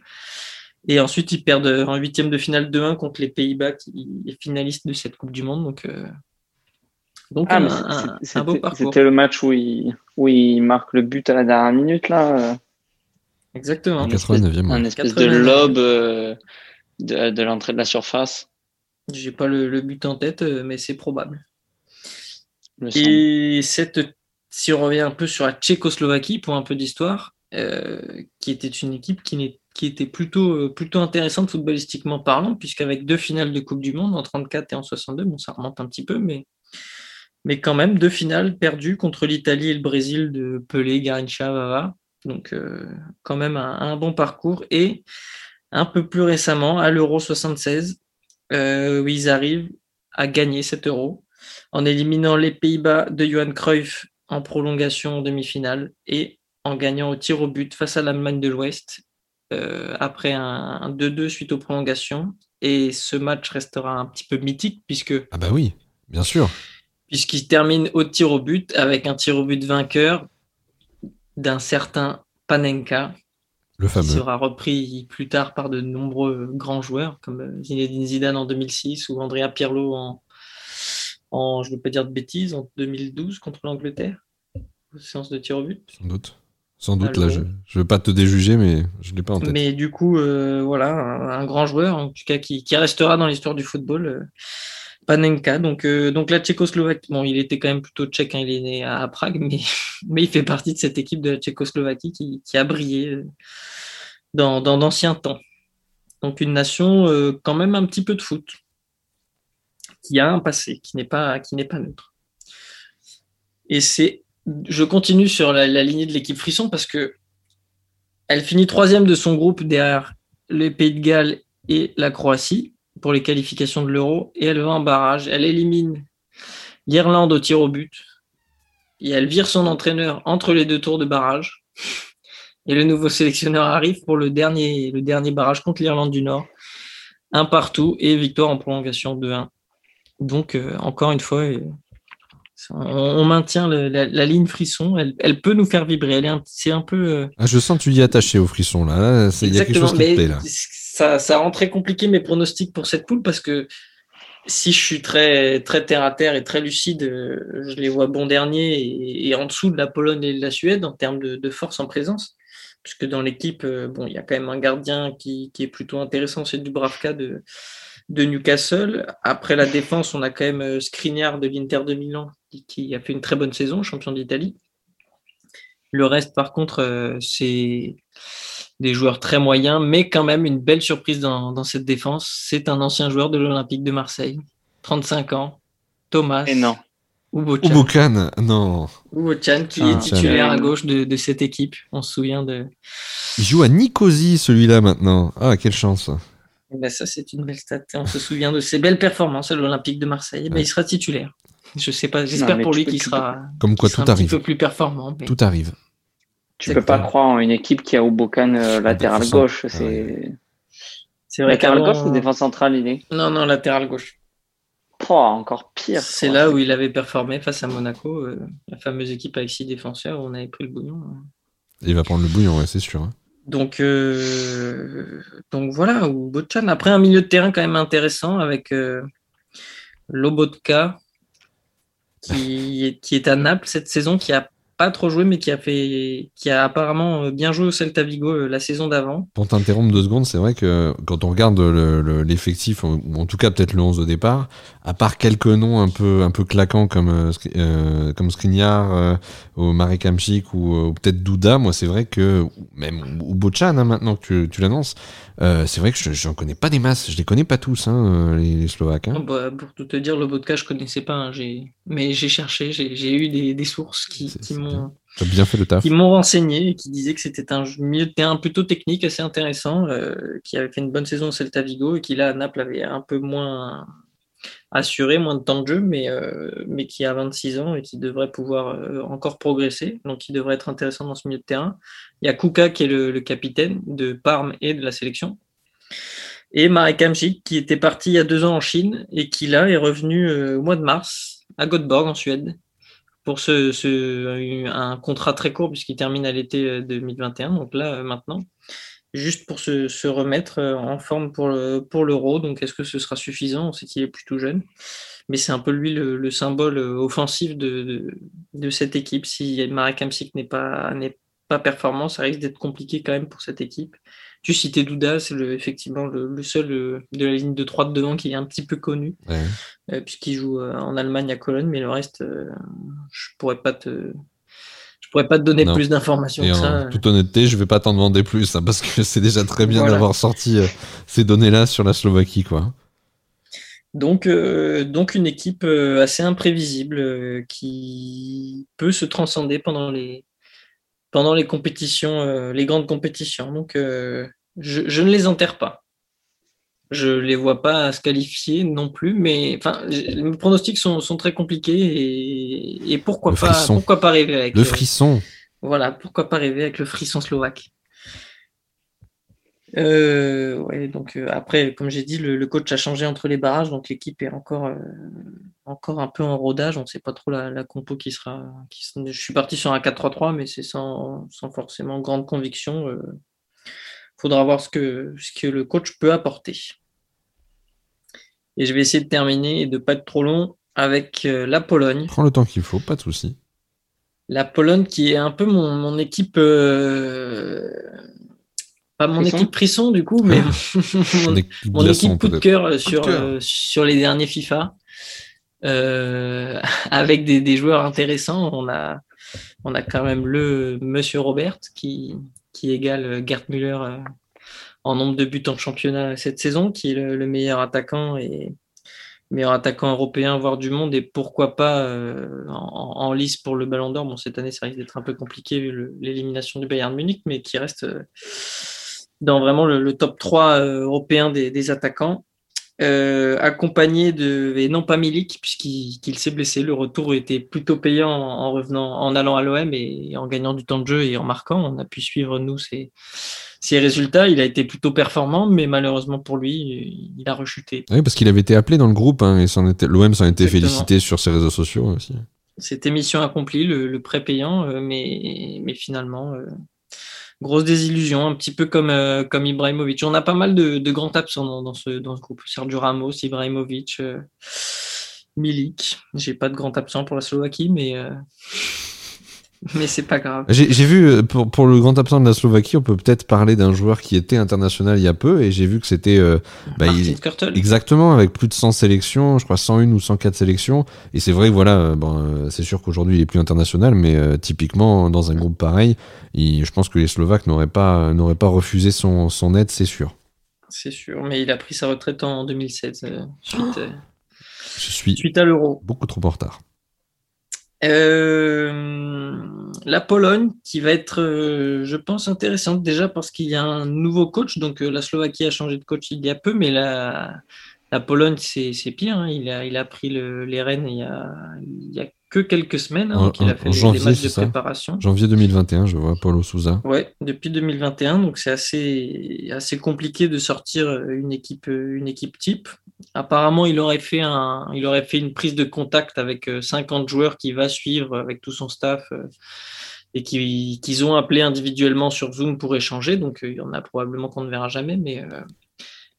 Et ensuite, ils perdent en huitième de finale 2-1 contre les Pays-Bas, qui est finaliste de cette Coupe du Monde. Donc, euh, donc Ah, un, beau c'était parcours. c'était le match où il, où il marque le but à la dernière minute, là. euh, Exactement. En 89e, ouais. Un espèce de 89e. lob euh, de, de l'entrée de la surface. J'ai pas le, le but en tête, euh, mais c'est probable. Et cette, si on revient un peu sur la Tchécoslovaquie, pour un peu d'histoire, euh, qui était une équipe qui, était plutôt, euh, plutôt intéressante footballistiquement parlant, puisqu'avec deux finales de Coupe du Monde en 34 et en 62, bon, ça remonte un petit peu, mais, mais quand même, deux finales perdues contre l'Italie et le Brésil de Pelé, Garincha, Vava. Donc, euh, quand même un, un bon parcours. Et un peu plus récemment, à l'Euro 76, euh, où ils arrivent à gagner cet Euro en éliminant les Pays-Bas de Johan Cruyff en prolongation en demi-finale et en gagnant au tir au but face à l'Allemagne de l'Ouest euh, après un, un 2-2 suite aux prolongations. Et ce match restera un petit peu mythique puisque Ah bah oui, bien sûr. puisqu'il termine au tir au but avec un tir au but vainqueur d'un certain Panenka Le qui fameux. sera repris plus tard par de nombreux grands joueurs comme Zinedine Zidane en 2006 ou Andrea Pirlo en, en je ne veux pas dire de bêtises, en 2012 contre l'Angleterre, aux séances de tir au but. Sans doute. Sans doute, là, je, je veux pas te déjuger, mais je l'ai pas en tête. Mais du coup, euh, voilà, un, un grand joueur, en tout cas, qui, qui restera dans l'histoire du football, euh, Panenka. Donc, euh, donc la Tchécoslovaquie, bon, il était quand même plutôt tchèque, hein, il est né à Prague, mais, mais il fait partie de cette équipe de la Tchécoslovaquie qui, qui a brillé dans dans d'anciens temps. Donc une nation quand même un petit peu de foot, qui a un passé, qui n'est pas, qui n'est pas neutre. Et c'est, je continue sur la, lignée de l'équipe Frisson parce que elle finit troisième de son groupe derrière le Pays de Galles et la Croatie pour les qualifications de l'Euro et elle va en barrage. Elle élimine l'Irlande au tir au but et elle vire son entraîneur entre les deux tours de barrage. Et le nouveau sélectionneur arrive pour le dernier, le dernier barrage contre l'Irlande du Nord. un partout et victoire en prolongation de 1. Donc, encore une fois, on, maintient la, ligne frisson. Elle, peut nous faire vibrer. c'est un peu. Ah, je sens que tu y es attaché au frisson là. Il y a quelque chose qui te plaît là. Ça, ça rend très compliqué mes pronostics pour cette poule parce que si je suis très, très terre à terre et très lucide, euh, je les vois bon dernier et, en dessous de la Pologne et de la Suède en termes de, force en présence. Puisque dans l'équipe, euh, bon, il y a quand même un gardien qui, est plutôt intéressant, c'est Dubravka de, de Newcastle. Après la défense, on a quand même euh, Skriniar de l'Inter de Milan qui, a fait une très bonne saison, champion d'Italie. Le reste, par contre, c'est des joueurs très moyens, mais quand même une belle surprise dans, cette défense. C'est un ancien joueur de l'Olympique de Marseille, 35 ans, Thomas. Et non. Ubochan, non. Ubochan qui est ah, titulaire à gauche de, cette équipe. On se souvient de. Il joue à Nicosie celui-là maintenant. Ah, quelle chance. Eh ben ça, c'est une belle stat. On se souvient de ses belles performances à l'Olympique de Marseille. Eh ben, il sera titulaire. Je sais pas, j'espère pour lui qu'il sera, Comme quoi, tout arrive. un peu plus performant. Tout arrive. Tu peux pas croire en une équipe qui a Ubokan euh, ah, latéral gauche. C'est c'est vrai. Latéral gauche ou défense centrale, il est Non, non, latéral gauche. Oh, encore pire. C'est là où il avait performé face à Monaco, euh, la fameuse équipe avec six défenseurs où on avait pris le bouillon. Il va prendre le bouillon, ouais, c'est sûr. Hein. Donc, euh, donc voilà, Bochan. Après un milieu de terrain quand même intéressant avec Lobotka qui est, qui est à Naples cette saison, qui a trop joué, mais qui a fait, qui a apparemment euh, bien joué au Celta Vigo euh, la saison d'avant. Pour t'interrompre deux secondes, c'est vrai que quand on regarde l'effectif, ou en tout cas peut-être le 11 au départ, à part quelques noms un peu, un peu claquants comme, euh, comme Skriniar, ou Marek Hamšík ou, peut-être Douda, moi c'est vrai que, même, ou Bochan hein, maintenant que tu, tu l'annonces, euh, c'est vrai que je n'en connais pas des masses, je les connais pas tous, hein, les, Slovaques. Hein. Oh, bah, pour tout te dire, le vodka, je connaissais pas, mais j'ai cherché, j'ai eu des, des, sources qui, m'ont bien fait le taf. Qui m'ont renseigné et qui disaient que c'était un milieu de terrain plutôt technique, assez intéressant, euh, qui avait fait une bonne saison au Celta Vigo et qui là à Naples avait un peu moins assuré, moins de temps de jeu, mais, euh, mais qui a 26 ans et qui devrait pouvoir euh, encore progresser, donc qui devrait être intéressant dans ce milieu de terrain. Il y a Kuka qui est le, capitaine de Parme et de la sélection. Et Marek Hamsik qui était parti il y a deux ans en Chine et qui là est revenu euh, au mois de mars à Göteborg en Suède pour ce, un contrat très court puisqu'il termine à l'été 2021, donc là maintenant juste pour se, remettre euh, en forme pour, pour l'euro. Donc, est-ce que ce sera suffisant? On sait qu'il est plutôt jeune. Mais c'est un peu lui le, symbole euh, offensif de, de, cette équipe. Si Marek Hamsik n'est pas, pas performant, ça risque d'être compliqué quand même pour cette équipe. Tu citais Douda, c'est effectivement le, seul euh, de la ligne de 3 de devant qui est un petit peu connu, puisqu'il joue en Allemagne à Cologne, mais le reste, je pourrais pas te, je pourrais pas te donner plus d'informations que ça. En toute honnêteté, je vais pas t'en demander plus hein, parce que c'est déjà très bien d'avoir sorti euh, ces données-là sur la Slovaquie, quoi. Donc, euh, donc une équipe euh, assez imprévisible qui peut se transcender pendant les, pendant les compétitions, les grandes compétitions. Donc, je, je, ne les enterre pas. Je les vois pas se qualifier non plus, mais enfin, les pronostics sont, sont très compliqués et, pourquoi pas, pourquoi pas rêver avec le frisson. voilà, pourquoi pas rêver avec le frisson slovaque. Euh, ouais, donc euh, après, comme j'ai dit, le, coach a changé entre les barrages, donc l'équipe est encore, euh, encore un peu en rodage. On ne sait pas trop la, compo qui sera. Qui, je suis parti sur un 4-3-3, mais c'est sans, sans, forcément grande conviction. Il faudra voir ce que, ce que le coach peut apporter. Et je vais essayer de terminer et de ne pas être trop long avec la Pologne. Prends le temps qu'il faut, pas de souci. La Pologne qui est un peu mon, équipe. Euh, pas mon équipe frisson du coup, mais mon, équipe, coup de cœur sur, euh, sur les derniers FIFA. avec des, joueurs intéressants. On a, on a quand même le Monsieur Robert qui, qui égale Gerd Müller en nombre de buts en championnat cette saison, qui est le, meilleur attaquant et meilleur attaquant européen, voire du monde, et pourquoi pas euh, en, lice pour le Ballon d'Or. Bon, cette année, ça risque d'être un peu compliqué vu l'élimination du Bayern Munich, mais qui reste euh, dans vraiment le, top 3 euh, européen des, attaquants. accompagné de, et non pas Milik, puisqu'il s'est blessé. Le retour était plutôt payant en, revenant, en allant à l'OM et en gagnant du temps de jeu et en marquant. On a pu suivre, nous, ces, ses résultats. Il a été plutôt performant, mais malheureusement pour lui, il a rechuté. Oui, parce qu'il avait été appelé dans le groupe hein, et l'OM s'en était félicité sur ses réseaux sociaux aussi. C'était mission accomplie, le, le prêt payant, euh, mais, mais finalement, euh, grosse désillusion, un petit peu comme, euh, comme Ibrahimovic. On a pas mal de, de grands absents dans, ce, dans ce groupe. Sergio Ramos, Ibrahimovic, Milik. J'ai pas de grand absent pour la Slovaquie, mais mais c'est pas grave. J'ai vu, euh, pour, pour, le grand absent de la Slovaquie, on peut peut-être parler d'un joueur qui était international il y a peu, et j'ai vu que c'était... Euh, bah, il, exactement, avec plus de 100 sélections, je crois 101 ou 104 sélections, et c'est vrai que voilà, euh, bon, c'est sûr qu'aujourd'hui il est plus international, mais typiquement dans un groupe pareil, je pense que les Slovaques n'auraient pas, n'auraient pas refusé son, son aide, c'est sûr. C'est sûr, mais il a pris sa retraite en 2007, suite, je suis suite à l'Euro. Beaucoup trop en retard. Euh, la Pologne qui va être, euh, je pense, intéressante déjà parce qu'il y a un nouveau coach. Donc euh, la Slovaquie a changé de coach il y a peu, mais la, la Pologne, c'est pire. Hein. Il, a, il a pris le, les rênes il il y a que quelques semaines hein, qu'il a fait janvier, des matchs de préparation. Janvier 2021, je vois Paulo Souza. Ouais, depuis 2021, donc c'est assez, assez compliqué de sortir une équipe, une équipe type. Apparemment, il aurait fait un, il aurait fait une prise de contact avec 50 joueurs qui va suivre avec tout son staff et qu'ils ont appelé individuellement sur Zoom pour échanger. Donc, il y en a probablement qu'on ne verra jamais, mais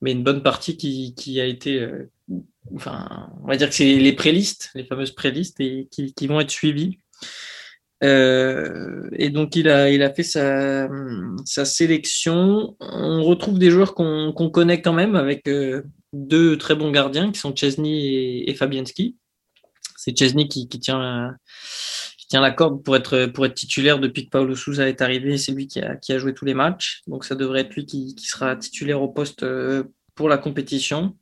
mais une bonne partie qui, a été, euh, enfin, on va dire que c'est les prélistes, les fameuses prélistes, et qui, vont être suivies. Euh, et donc il a, il a fait sa, sa sélection. On retrouve des joueurs qu'on connaît quand même avec euh, deux très bons gardiens qui sont Chesney et, et Fabianski. C'est Chesney qui, qui tient tient la corde pour être, pour être titulaire depuis que Paulo Souza est arrivé. C'est lui qui a, qui a, joué tous les matchs. Donc ça devrait être lui qui, qui, sera titulaire au poste euh, pour la compétition.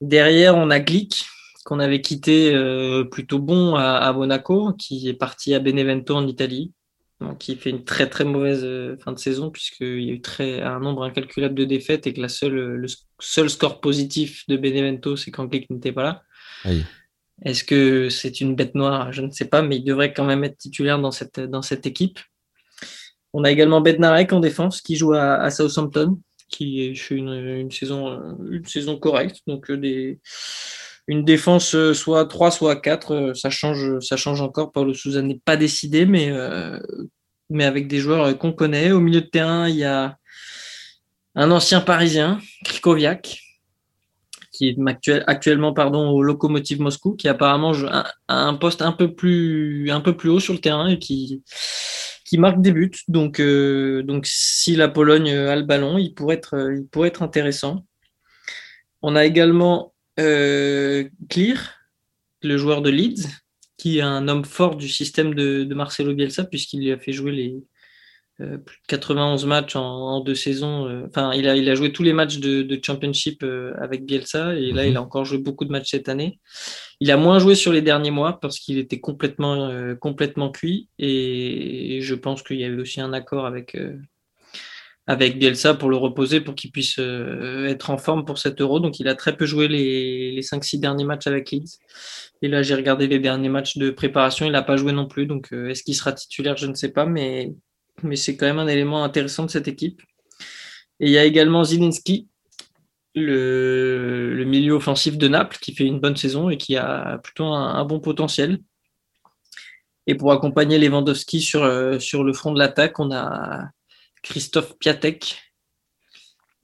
Derrière, on a Glick, qu'on avait quitté euh, plutôt bon à, Monaco, qui est parti à Benevento en Italie. Donc, qui fait une très très mauvaise euh, fin de saison puisqu'il y a eu très, un nombre incalculable de défaites et que la seule, le seul score positif de Benevento, c'est quand Glick n'était pas là. Est-ce que c'est une bête noire? Je ne sais pas, mais il devrait quand même être titulaire dans cette, équipe. On a également Bednarek en défense qui joue à, Southampton, qui fait une, une, saison, correcte. Donc euh, des, une défense euh, soit 3, soit 4, euh, ça change, ça change encore. Paulo Souza n'est pas décidé, mais, mais avec des joueurs qu'on connaît. Au milieu de terrain, il y a un ancien parisien, Krikoviak, actuellement pardon, au Lokomotiv Moscou, qui apparemment joue un, poste un peu, plus, un peu plus haut sur le terrain et qui, qui marque des buts. Donc, euh, donc si la Pologne a le ballon, il pourrait être, il pourrait être intéressant. On a également euh, Clear, le joueur de Leeds, qui est un homme fort du système de, de Marcelo Bielsa, puisqu'il lui a fait jouer les, euh, plus de 91 matchs en, en deux saisons. Euh, enfin, il, a, il a joué tous les matchs de, de Championship euh, avec Bielsa et là, il a encore joué beaucoup de matchs cette année. Il a moins joué sur les derniers mois parce qu'il était complètement, complètement cuit et, je pense qu'il y avait aussi un accord avec, avec Bielsa pour le reposer pour qu'il puisse être en forme pour cet euro. Donc, il a très peu joué les, les 5-6 derniers matchs avec Leeds. Et là, j'ai regardé les derniers matchs de préparation. Il n'a pas joué non plus. Donc, est-ce qu'il sera titulaire? Je ne sais pas. Mais mais c'est quand même un élément intéressant de cette équipe. Et il y a également Zilinski, le, milieu offensif de Naples, qui fait une bonne saison et qui a plutôt un, un bon potentiel. Et pour accompagner Lewandowski sur, euh, sur le front de l'attaque, on a Christophe Piatek,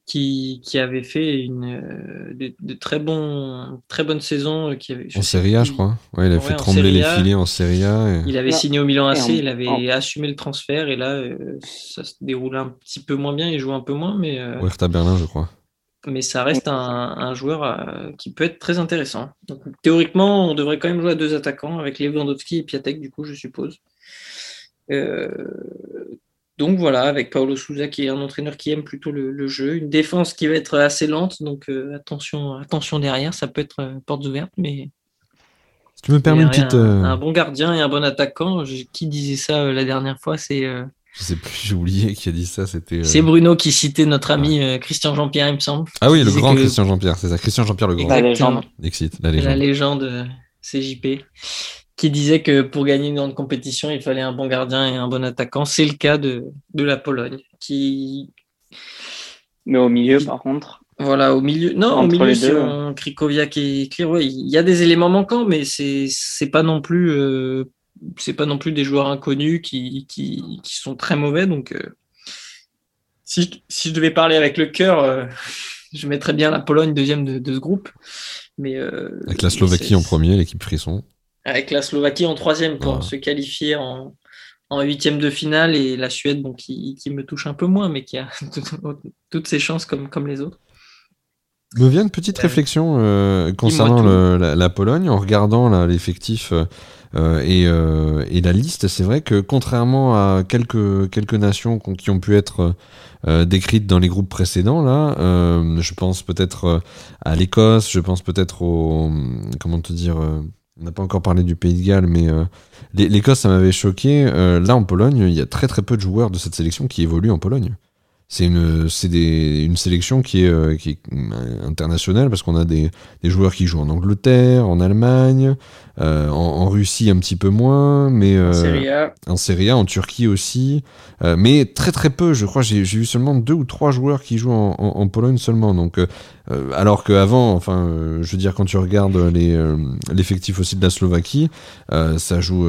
qui, qui avait fait une, euh, de, de, très, bon, très bonnes saisons. Euh, qui avait, en Serie A, je crois. Ouais, il a ouais, fait trembler les filets en Serie A. Et... Il avait signé au Milan AC, il avait en... assumé le transfert et là, euh, ça se déroule un petit peu moins bien, il joue un peu moins. mais euh, Berlin, je crois. Mais ça reste un, un joueur euh, qui peut être très intéressant. Donc, théoriquement, on devrait quand même jouer à deux attaquants avec Lewandowski et Piatek, du coup, je suppose. Euh, donc voilà, avec Paolo Souza qui est un entraîneur qui aime plutôt le, le jeu, une défense qui va être assez lente, donc euh, attention, attention derrière, ça peut être euh, portes ouvertes, mais. Si tu me permets une petite. Un, un, bon gardien et un bon attaquant. Je, qui disait ça euh, la dernière fois C'est. Je sais plus, j'ai oublié qui a dit ça. C'était. C'est Bruno qui citait notre ami ouais. Christian Jean-Pierre, il me semble. Ah oui, le grand que... Christian Jean-Pierre, c'est ça. Christian Jean-Pierre le grand. La légende. Exit, la légende. La légende CJP qui disait que pour gagner une grande compétition, il fallait un bon gardien et un bon attaquant. C'est le cas de, de la Pologne, qui Mais au milieu, par contre. Voilà, au milieu. Non, au milieu, c'est Krikoviak et Clear. il y a des éléments manquants, mais c'est c'est pas non plus euh, c'est pas non plus des joueurs inconnus qui, qui, qui sont très mauvais. Donc, euh, si, si, je devais parler avec le cœur, euh, je mettrais bien la Pologne deuxième de, de ce groupe. Mais avec la Slovaquie en premier, l'équipe frisson. Avec la Slovaquie en troisième pour se qualifier en, en huitième de finale et la Suède, bon, qui, qui, me touche un peu moins, mais qui a toutes ses chances comme, comme les autres. Me vient une petite réflexion euh, concernant le, la, la, Pologne en regardant l'effectif euh, et, euh, et, la liste. C'est vrai que contrairement à quelques, quelques nations qui ont pu être euh, décrites dans les groupes précédents, là, euh, je pense peut-être à l'Écosse, je pense peut-être au. Comment te dire on n'a pas encore parlé du Pays de Galles, mais l'Écosse, ça m'avait choqué. là, en Pologne, il y a très très peu de joueurs de cette sélection qui évoluent en Pologne c'est une c'est des une sélection qui est euh, qui est internationale parce qu'on a des, des joueurs qui jouent en Angleterre, en Allemagne, euh, en, en, Russie un petit peu moins, mais euh, en Serie A, en, Serie a, en Turquie aussi, euh, mais très très peu. Je crois j'ai vu seulement deux ou trois joueurs qui jouent en, en, en Pologne seulement. Donc euh, alors qu'avant, enfin, je veux dire quand tu regardes les l'effectif aussi de la Slovaquie, ça joue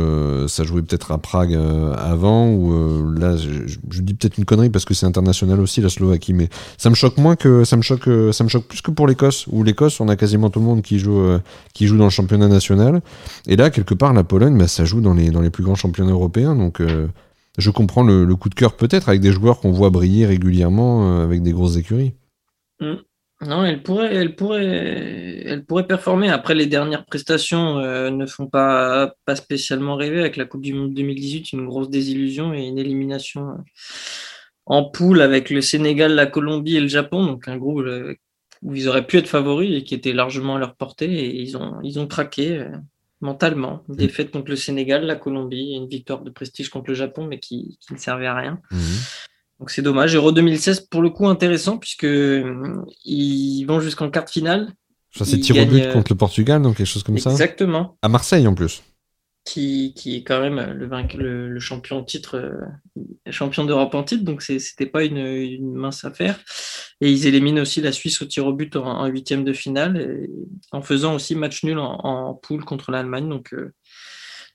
ça jouait peut-être à Prague avant ou là je, je dis peut-être une connerie parce que c'est international aussi la Slovaquie, mais ça me choque moins que ça me choque, euh, ça me choque plus que pour l'Écosse où l'Écosse on a quasiment tout le monde qui joue euh, qui joue dans le championnat national et là quelque part la Pologne bah, ça joue dans les dans les plus grands championnats européens donc euh, je comprends le, coup de cœur peut-être avec des joueurs qu'on voit briller régulièrement avec des grosses écuries. Mmh. Non, elle pourrait, elle pourrait, elle pourrait performer. Après, les dernières prestations ne font pas, pas spécialement rêver. Avec la Coupe du Monde 2018, une grosse désillusion et une élimination en poule avec le Sénégal, la Colombie et le Japon, donc un groupe euh, où ils auraient pu être favoris et qui était largement à leur portée, et ils ont, ils ont craqué euh, mentalement. Une mmh. défaite contre le Sénégal, la Colombie, et une victoire de prestige contre le Japon, mais qui, qui ne servait à rien. Mmh. Donc c'est dommage. Euro 2016, pour le coup, intéressant, puisque euh, ils vont jusqu'en quart de finale. Ça, c'est tir au but contre le Portugal, donc quelque chose comme Exactement. ça Exactement. À Marseille, en plus qui, qui, est quand même le, le, le champion titre, euh, champion d'Europe en titre, donc c'était pas une, mince affaire. Et ils éliminent aussi la Suisse au tir au but en huitième de finale, en faisant aussi match nul en, poule contre l'Allemagne. Donc, euh,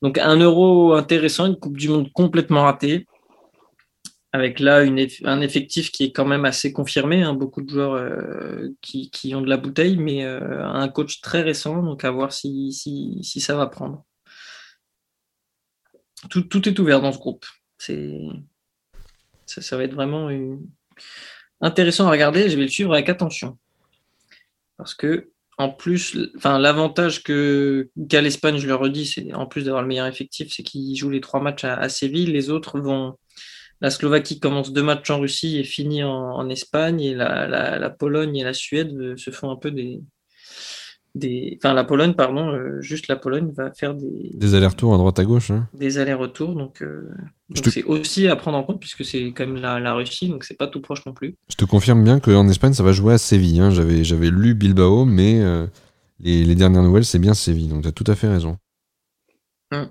donc un euro intéressant, une Coupe du Monde complètement ratée, avec là un effectif qui est quand même assez confirmé, hein, beaucoup de joueurs euh, qui, qui, ont de la bouteille, mais un coach très récent, donc à voir si, si, si ça va prendre tout, est ouvert dans ce groupe. C'est, ça, va être vraiment intéressant à regarder. Je vais le suivre avec attention. Parce que, en plus, l'avantage qu'a l'Espagne, je le redis, c'est en plus d'avoir le meilleur effectif, c'est qu'ils jouent les trois matchs à, Séville. Les autres vont. La Slovaquie commence deux matchs en Russie et finit en, Espagne. Et la, Pologne et la Suède se font un peu des, des, enfin la Pologne, pardon, euh, juste la Pologne va faire des, des allers-retours à droite à gauche. Hein. Des allers-retours, donc euh, c'est te... aussi à prendre en compte puisque c'est quand même la, la Russie, donc c'est pas tout proche non plus. Je te confirme bien qu'en Espagne, ça va jouer à Séville. Hein. J'avais, j'avais lu Bilbao, mais euh, les, les, dernières nouvelles, c'est bien Séville, donc tu as tout à fait raison. Hum.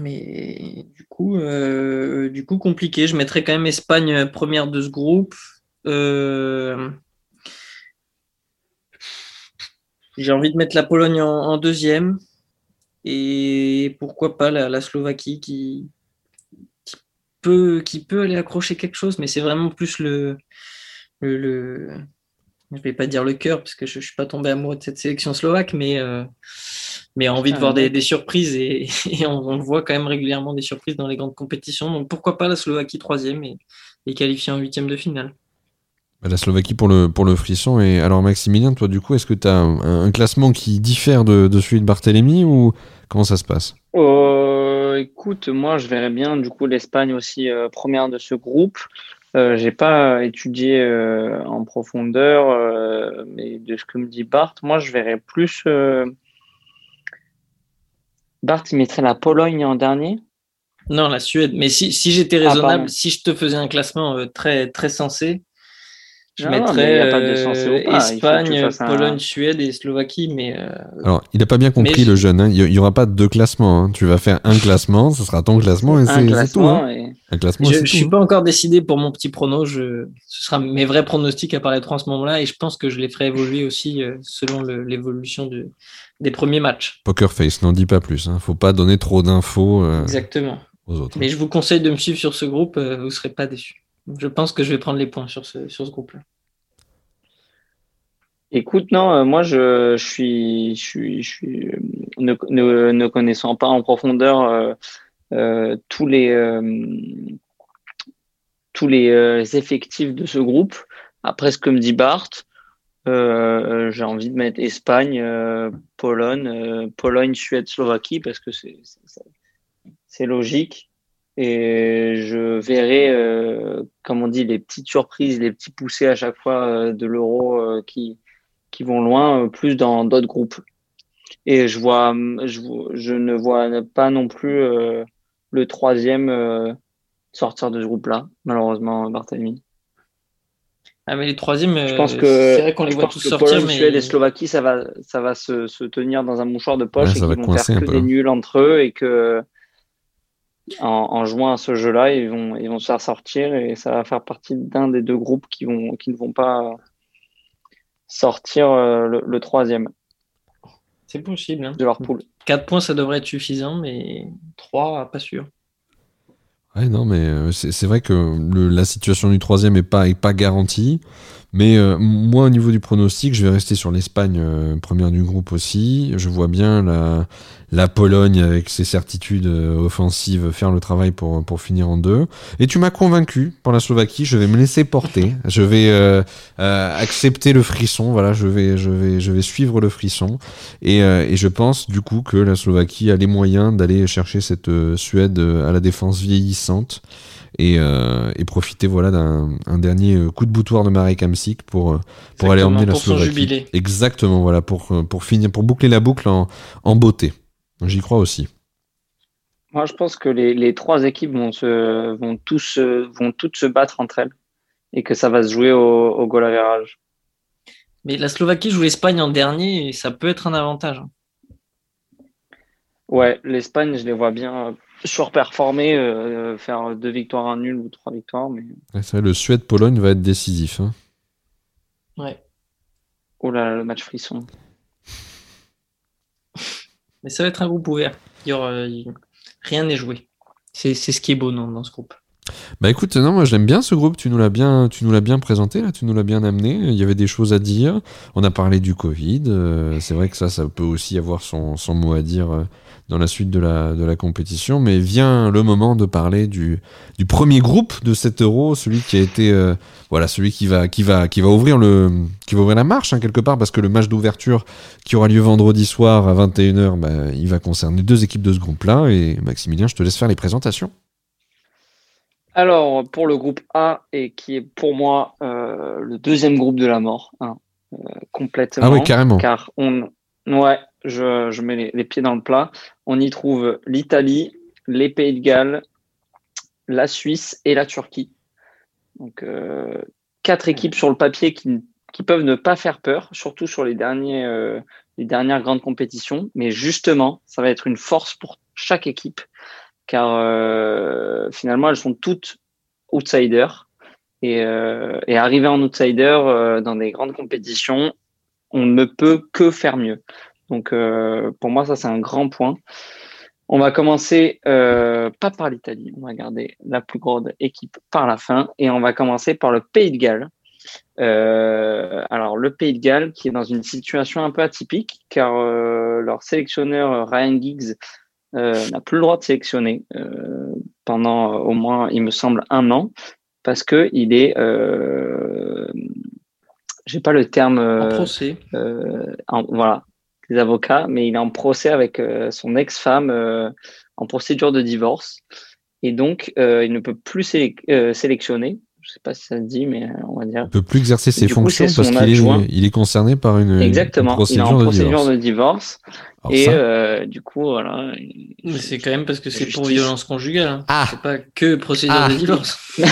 Mais du coup, du coup compliqué. Je mettrais quand même Espagne première de ce groupe. Euh, J'ai envie de mettre la Pologne en, en, deuxième. Et pourquoi pas la, la Slovaquie qui, qui, peut, qui peut aller accrocher quelque chose, mais c'est vraiment plus le, le, le, Je vais pas dire le cœur, parce que je ne suis pas tombé amoureux de cette sélection slovaque, mais, euh, mais envie de voir des, des surprises. Et, et on, on, voit quand même régulièrement des surprises dans les grandes compétitions. Donc pourquoi pas la Slovaquie troisième et, et qualifiée en huitième de finale. La Slovaquie pour le, pour le frisson. Et alors, Maximilien, toi, du coup, est-ce que tu as un, un, classement qui diffère de, de, celui de Barthélemy ou comment ça se passe? Euh, Écoute, moi, je verrais bien, du coup, l'Espagne aussi euh, première de ce groupe. Euh, j'ai pas étudié euh, en profondeur, euh, mais de ce que me dit Bart, moi, je verrais plus. euh, Bart, il mettrait la Pologne en dernier. Non, la Suède. Mais si, si j'étais raisonnable, ah, si je te faisais un classement euh, très, très sensé, Je mettrais euh, Espagne, Pologne, Suède et Slovaquie, mais. Euh, Alors, il n'a pas bien compris le jeune. Hein. Il n'y aura pas deux classements. Hein. Tu vas faire un classement, ce sera ton classement et c'est tout. Hein. Un classement. Je ne suis pas encore décidé pour mon petit prono. Je... Ce sera mes vrais pronostics apparaîtront à ce moment-là et je pense que je les ferai évoluer aussi euh, selon l'évolution de... des premiers matchs. Poker face, n'en dis pas plus. Hein. Faut pas donner trop d'infos. Exactement. Aux autres. Mais je vous conseille de me suivre sur ce groupe. vous ne serez pas déçus. Je pense que je vais prendre les points sur ce, sur ce groupe-là. Écoute, non, euh, moi je, suis, je suis, je suis ne, ne, connaissant pas en profondeur euh, euh, tous les tous les effectifs de ce groupe. Après ce que me dit Bart, j'ai envie de mettre Espagne, Pologne, Pologne, Suède, Slovaquie parce que c'est logique. Et je verrai, euh, comme on dit, les petites surprises, les petits poussés à chaque fois euh, de l'euro euh, qui, qui vont loin, plus dans d'autres groupes. Et je vois, je, je ne vois pas non plus le troisième sortir de ce groupe-là, malheureusement, Barthélemy. Ah mais les troisièmes, je pense que c'est vrai qu'on les voit tous sortir, mais Suède et Slovaquie, ça va, ça va se, se tenir dans un mouchoir de poche et qu'ils vont faire que des nuls entre eux et que en, jouant à ce jeu-là, ils vont, ils vont se faire sortir et ça va faire partie d'un des deux groupes qui, vont, qui ne vont pas sortir euh, le, troisième. C'est possible. Hein. De leur poule. 4 points, ça devrait être suffisant, mais 3, pas sûr. Ouais, non, mais euh, c'est vrai que la situation du troisième n'est pas, est pas garantie. Mais euh, moi, au niveau du pronostic, je vais rester sur l'Espagne, euh, première du groupe aussi. Je vois bien la, la Pologne, avec ses certitudes euh, offensives, faire le travail pour, pour finir en deux. Et tu m'as convaincu pour la Slovaquie. Je vais me laisser porter. Je vais accepter le frisson. Voilà, je vais, je vais, je vais suivre le frisson. Et, et je pense du coup que la Slovaquie a les moyens d'aller chercher cette Suède à la défense vieillissante et, euh, et profiter voilà d'un dernier euh, coup de boutoir de Marek Hamsik pour euh, pour aller emmener la Slovaquie. Exactement, voilà pour pour finir pour boucler la boucle en, en beauté. J'y crois aussi. Moi, je pense que les, les trois équipes vont se vont tous vont toutes se battre entre elles et que ça va se jouer au, au goal average. Mais la Slovaquie joue l'Espagne en dernier et ça peut être un avantage. Hein. Ouais, l'Espagne, je les vois bien surperformer, euh, faire deux victoires, un nul ou trois victoires. Mais... c'est vrai, le Suède-Pologne va être décisif. Hein. Ouais. Oh là, le match frisson. Mais ça va être un groupe ouvert. Il Rien n'est joué. C'est ce qui est beau dans ce groupe. Bah écoute, non, moi j'aime bien ce groupe, tu nous l'as bien, tu nous l'as bien présenté, là, tu nous l'as bien amené, il y avait des choses à dire, on a parlé du Covid, euh, c'est vrai que ça, ça peut aussi avoir son, son mot à dire euh, dans la suite de la, de la compétition. Mais vient le moment de parler du, du premier groupe de cet euro, celui qui a été, euh, voilà, celui qui va, qui va, qui va ouvrir le, qui va ouvrir la marche, hein, quelque part, parce que le match d'ouverture qui aura lieu vendredi soir à 21h, bah, il va concerner deux équipes de ce groupe-là. Et Maximilien, je te laisse faire les présentations. Alors, pour le groupe A, et qui est pour moi euh, le deuxième groupe de la mort, hein, euh, complètement. Ah oui, carrément. Car on, ouais, je, je mets les, pieds dans le plat. On y trouve l'Italie, les Pays de Galles, la Suisse et la Turquie. Donc, euh, quatre équipes sur le papier qui, qui, peuvent ne pas faire peur, surtout sur les, derniers, euh, les dernières grandes compétitions. Mais justement, ça va être une force pour chaque équipe, car euh, finalement, elles sont toutes outsiders. Et, et arriver en outsider dans des grandes compétitions, on ne peut que faire mieux. Donc euh, pour moi, ça c'est un grand point. On va commencer euh, pas par l'Italie, on va garder la plus grande équipe par la fin et on va commencer par le Pays de Galles. Euh, alors le Pays de Galles qui est dans une situation un peu atypique car leur sélectionneur Ryan Giggs n'a plus le droit de sélectionner pendant au moins, il me semble, un an parce que il est j'ai pas le terme en procès. voilà, avocats, mais il est en procès avec euh, son ex-femme euh, en procédure de divorce. Et donc, euh, il ne peut plus sélectionner Je sais pas si ça se dit, mais on va dire. Il peut plus exercer ses fonctions parce qu'il est, il est concerné par une, Exactement. procédure, il est en de, procédure divorce. de divorce. et euh, du coup, voilà. Mais c'est quand même parce que c'est pour violence conjugale. Hein. Ah. C'est pas que procédure Ah. de divorce.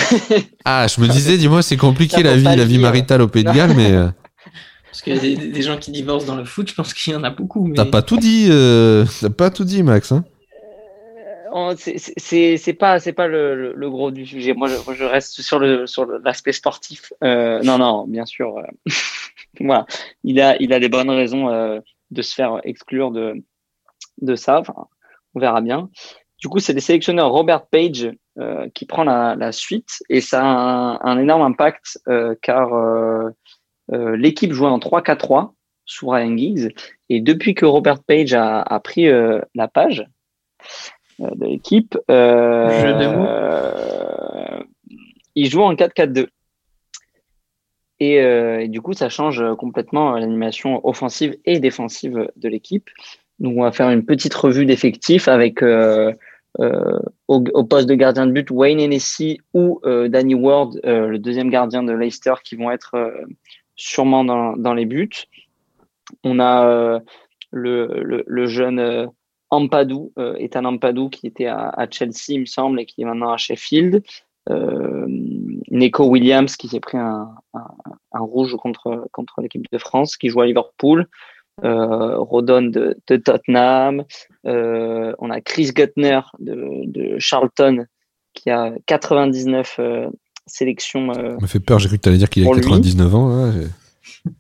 Ah, je me disais, dis-moi, c'est compliqué la vie, la vie maritale au Pays de Galles, mais euh, Parce qu'il y a des, des gens qui divorcent dans le foot, je pense qu'il y en a beaucoup. Mais... t'as pas tout dit, euh, t'as pas tout dit, Max. Hein c'est- pas c'est pas le, gros du sujet. Moi, je, reste sur le sur l'aspect sportif. Euh, non, non, bien sûr. euh, voilà, il a il a des bonnes raisons euh, de se faire exclure de de ça. On verra bien. Du coup, c'est le sélectionneur Robert Page qui prend la, suite et ça a un, énorme impact car l'équipe jouait en 3-4-3 sous Ryan Giggs et depuis que Robert Page a, pris la page de l'équipe, euh, de mots. euh, il joue en 4-4-2. Et, euh, et du coup, ça change complètement l'animation offensive et défensive de l'équipe. Donc, on va faire une petite revue d'effectifs avec euh, au, au poste de gardien de but Wayne Hennessy ou Danny Ward, le deuxième gardien de Leicester, qui vont être sûrement dans, dans les buts. On a le, le, le jeune Ampadou, euh, Ethan Ampadou, qui était à, à Chelsea, il me semble, et qui est maintenant à Sheffield. Euh, Neko Williams, qui s'est pris un, un, un rouge contre, contre l'équipe de France, qui joue à Liverpool. Euh, Rodon de, de Tottenham. Euh, on a Chris Guttner de, de Charlton, qui a 99 euh, sélections. Ça me fait peur, j'ai cru que t'allais dire qu'il a Pour lui. 99 ans. hein,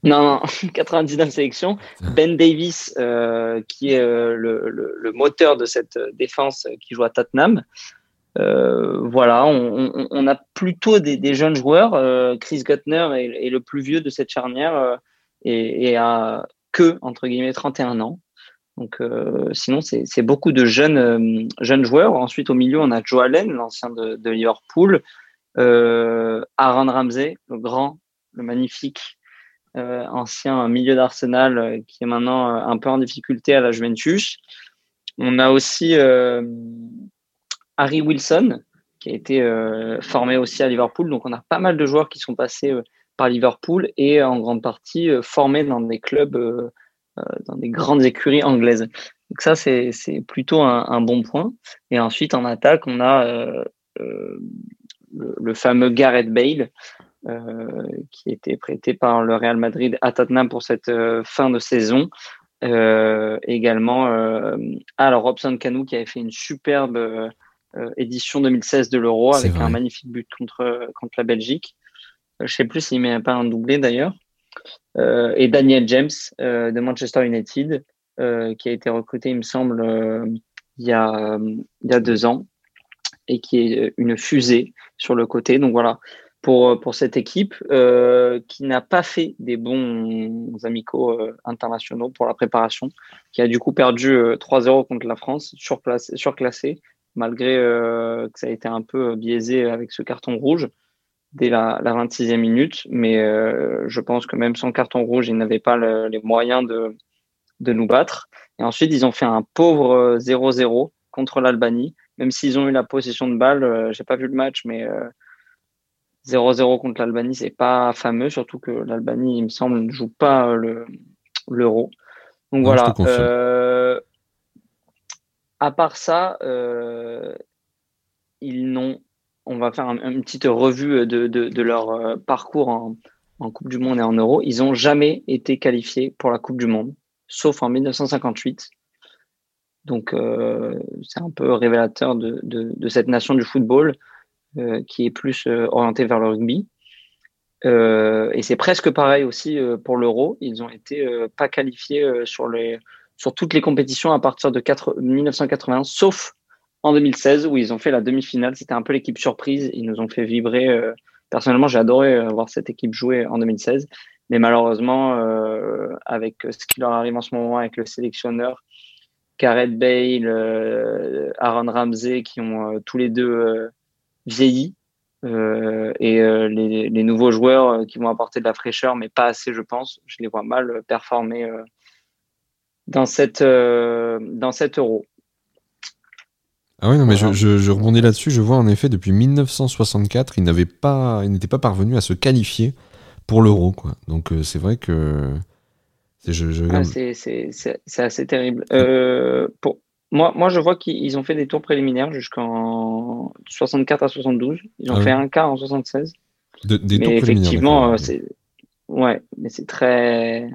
non, non, 99 sélections. Ben Davis, euh, qui est euh, le, moteur de cette euh, défense qui joue à Tottenham. Voilà, on, a plutôt des, jeunes joueurs. Chris Guttner est, le plus vieux de cette charnière et, a que, entre guillemets, 31 ans. Donc, sinon, c'est beaucoup de jeunes, jeunes joueurs. Ensuite, au milieu, on a Joe Allen, l'ancien de, de Liverpool. Aaron Ramsey, le grand, le magnifique ancien milieu d'Arsenal euh, qui est maintenant euh, un peu en difficulté à la Juventus. On a aussi euh, Harry Wilson qui a été euh, formé aussi à Liverpool. Donc on a pas mal de joueurs qui sont passés euh, par Liverpool et en grande partie euh, formés dans des clubs, euh, euh, dans des grandes écuries anglaises. Donc ça c'est plutôt un, bon point. Et ensuite en attaque on a euh, euh, le, fameux Gareth Bale euh, qui a été prêté par le Real Madrid à Tottenham pour cette euh, fin de saison. Euh, également, euh, alors Robson Canu qui avait fait une superbe euh, euh, édition 2016 de l'Euro avec vrai. un magnifique but contre, contre la Belgique. Euh, je sais plus s'il met pas un doublé d'ailleurs. Euh, et Daniel James euh, de Manchester United euh, qui a été recruté, il me semble, euh, il, y a, euh, il y a deux ans et qui est une fusée sur le côté. Donc voilà, pour, pour cette équipe euh, qui n'a pas fait des bons amicaux euh, internationaux pour la préparation, qui a du coup perdu euh, 3-0 contre la France, surclassé, malgré euh, que ça a été un peu biaisé avec ce carton rouge dès la, la 26e minute. Mais euh, je pense que même sans carton rouge, ils n'avaient pas le- les moyens de, de nous battre. Et ensuite, ils ont fait un pauvre euh, 0-0 contre l'Albanie, même s'ils ont eu la possession de balle. euh, J'ai pas vu le match, mais euh, 0-0 contre l'Albanie, c'est pas fameux, surtout que l'Albanie, il me semble, ne joue pas euh, le l'euro. Donc Non, voilà. Euh, à part ça, euh, ils n'ont. On va faire un- une petite revue de, de, de leur parcours en, en Coupe du Monde et en Euro. Ils n'ont jamais été qualifiés pour la Coupe du Monde, sauf en 1958. Donc, euh, c'est un peu révélateur de, de, cette nation du football qui est plus euh, orientée vers le rugby. Euh, et c'est presque pareil aussi euh, pour l'Euro. Ils ont été euh, pas qualifiés euh, sur, les, sur toutes les compétitions à partir de 4, 1981, sauf en 2016 où ils ont fait la demi-finale. C'était un peu l'équipe surprise. Ils nous ont fait vibrer. euh, personnellement, j'ai adoré euh, voir cette équipe jouer en 2016. Mais malheureusement, euh, avec ce qui leur arrive en ce moment avec le sélectionneur, Gareth Bale, euh, Aaron Ramsey, qui ont euh, tous les deux euh, vieilli, euh, et euh, les, les nouveaux joueurs euh, qui vont apporter de la fraîcheur, mais pas assez, je pense. Je les vois mal euh, performer dans cette dans cet euro. Ah oui, non, mais je, je, rebondis là-dessus. Je vois en effet, depuis 1964, il n'avait pas, pas parvenu à se qualifier pour l'euro, quoi. Donc c'est vrai que ah, c'est assez terrible. Pour, moi, moi, je vois qu'ils ont fait des tours préliminaires jusqu'en 64 à 72. Ils ont ah fait un quart en 76. des mais effectivement, c'est ouais, mais c'est très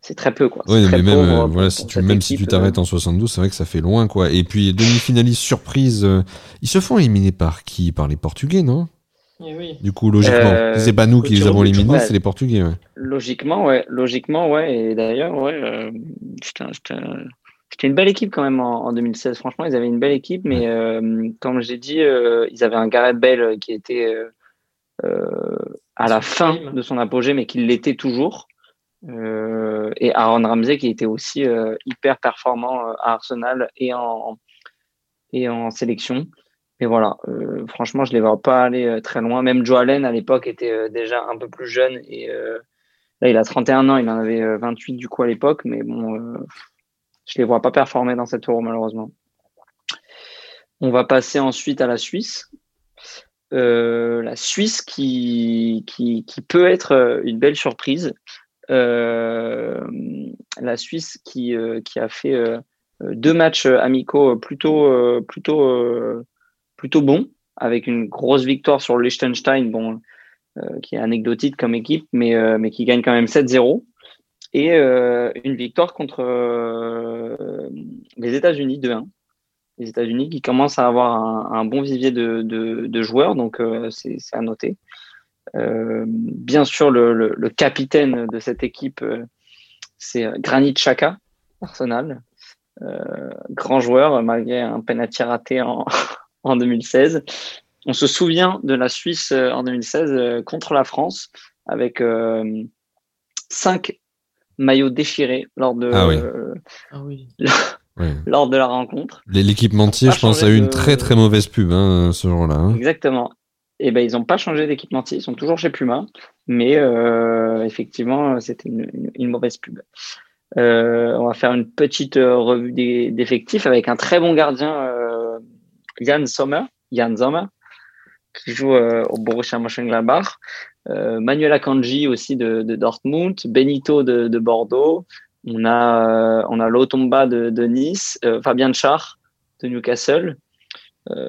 c'est très peu quoi. Oui, mais même euh, voilà, si tu même si tu t'arrêtes euh. en 72, c'est vrai que ça fait loin quoi. Et puis demi-finaliste surprise, ils se font éliminer par qui? Par les Portugais, non? Eh du coup, logiquement, euh, c'est pas nous qui les avons éliminés, c'est les Portugais. Logiquement, ouais. Logiquement, ouais. Et d'ailleurs, ouais, euh, c'était une belle équipe quand même en, 2016. Franchement, ils avaient une belle équipe, mais euh, comme j'ai dit, ils avaient un Gareth Bale qui était à la fin de son apogée, mais qui l'était toujours. et Aaron Ramsey qui était aussi hyper performant à Arsenal et en, et en sélection. Et voilà, euh, franchement, je ne les vois pas aller euh, très loin. Même Joe Allen, à l'époque, était euh, déjà un peu plus jeune. Et là, il a 31 ans, il en avait 28 du coup à l'époque. Mais bon, je ne les vois pas performer dans cette tour, malheureusement. On va passer ensuite à la Suisse. la Suisse qui, peut être une belle surprise. la Suisse qui, a fait deux matchs amicaux plutôt, plutôt plutôt bon, avec une grosse victoire sur Liechtenstein, euh, qui est anecdotique comme équipe, mais, euh, mais qui gagne quand même 7-0. Et euh, une victoire contre les États-Unis 2-1. Les États-Unis qui commencent à avoir un, bon vivier de, de, joueurs, donc c'est à noter. bien sûr, le, le, capitaine de cette équipe, c'est Granit Xhaka, Arsenal. grand joueur, malgré un penalty raté en, en 2016. On se souvient de la Suisse euh, en 2016 euh, contre la France avec euh, cinq maillots déchirés lors de, ah ah lors de la rencontre. L'équipementier, je pense, a eu une très très mauvaise pub hein, ce jour-là. Hein. Exactement. Et eh ben, ils n'ont pas changé d'équipementier, ils sont toujours chez Puma, mais effectivement, c'était une, mauvaise pub. on va faire une petite revue d'effectifs avec un très bon gardien Jan Sommer, Jan Sommer, qui joue euh, au Borussia Mönchengladbach, euh, Manuel Akanji aussi de, Dortmund, Benito de, Bordeaux, on a euh, on a Lotomba de, Nice, Fabien Char de Newcastle.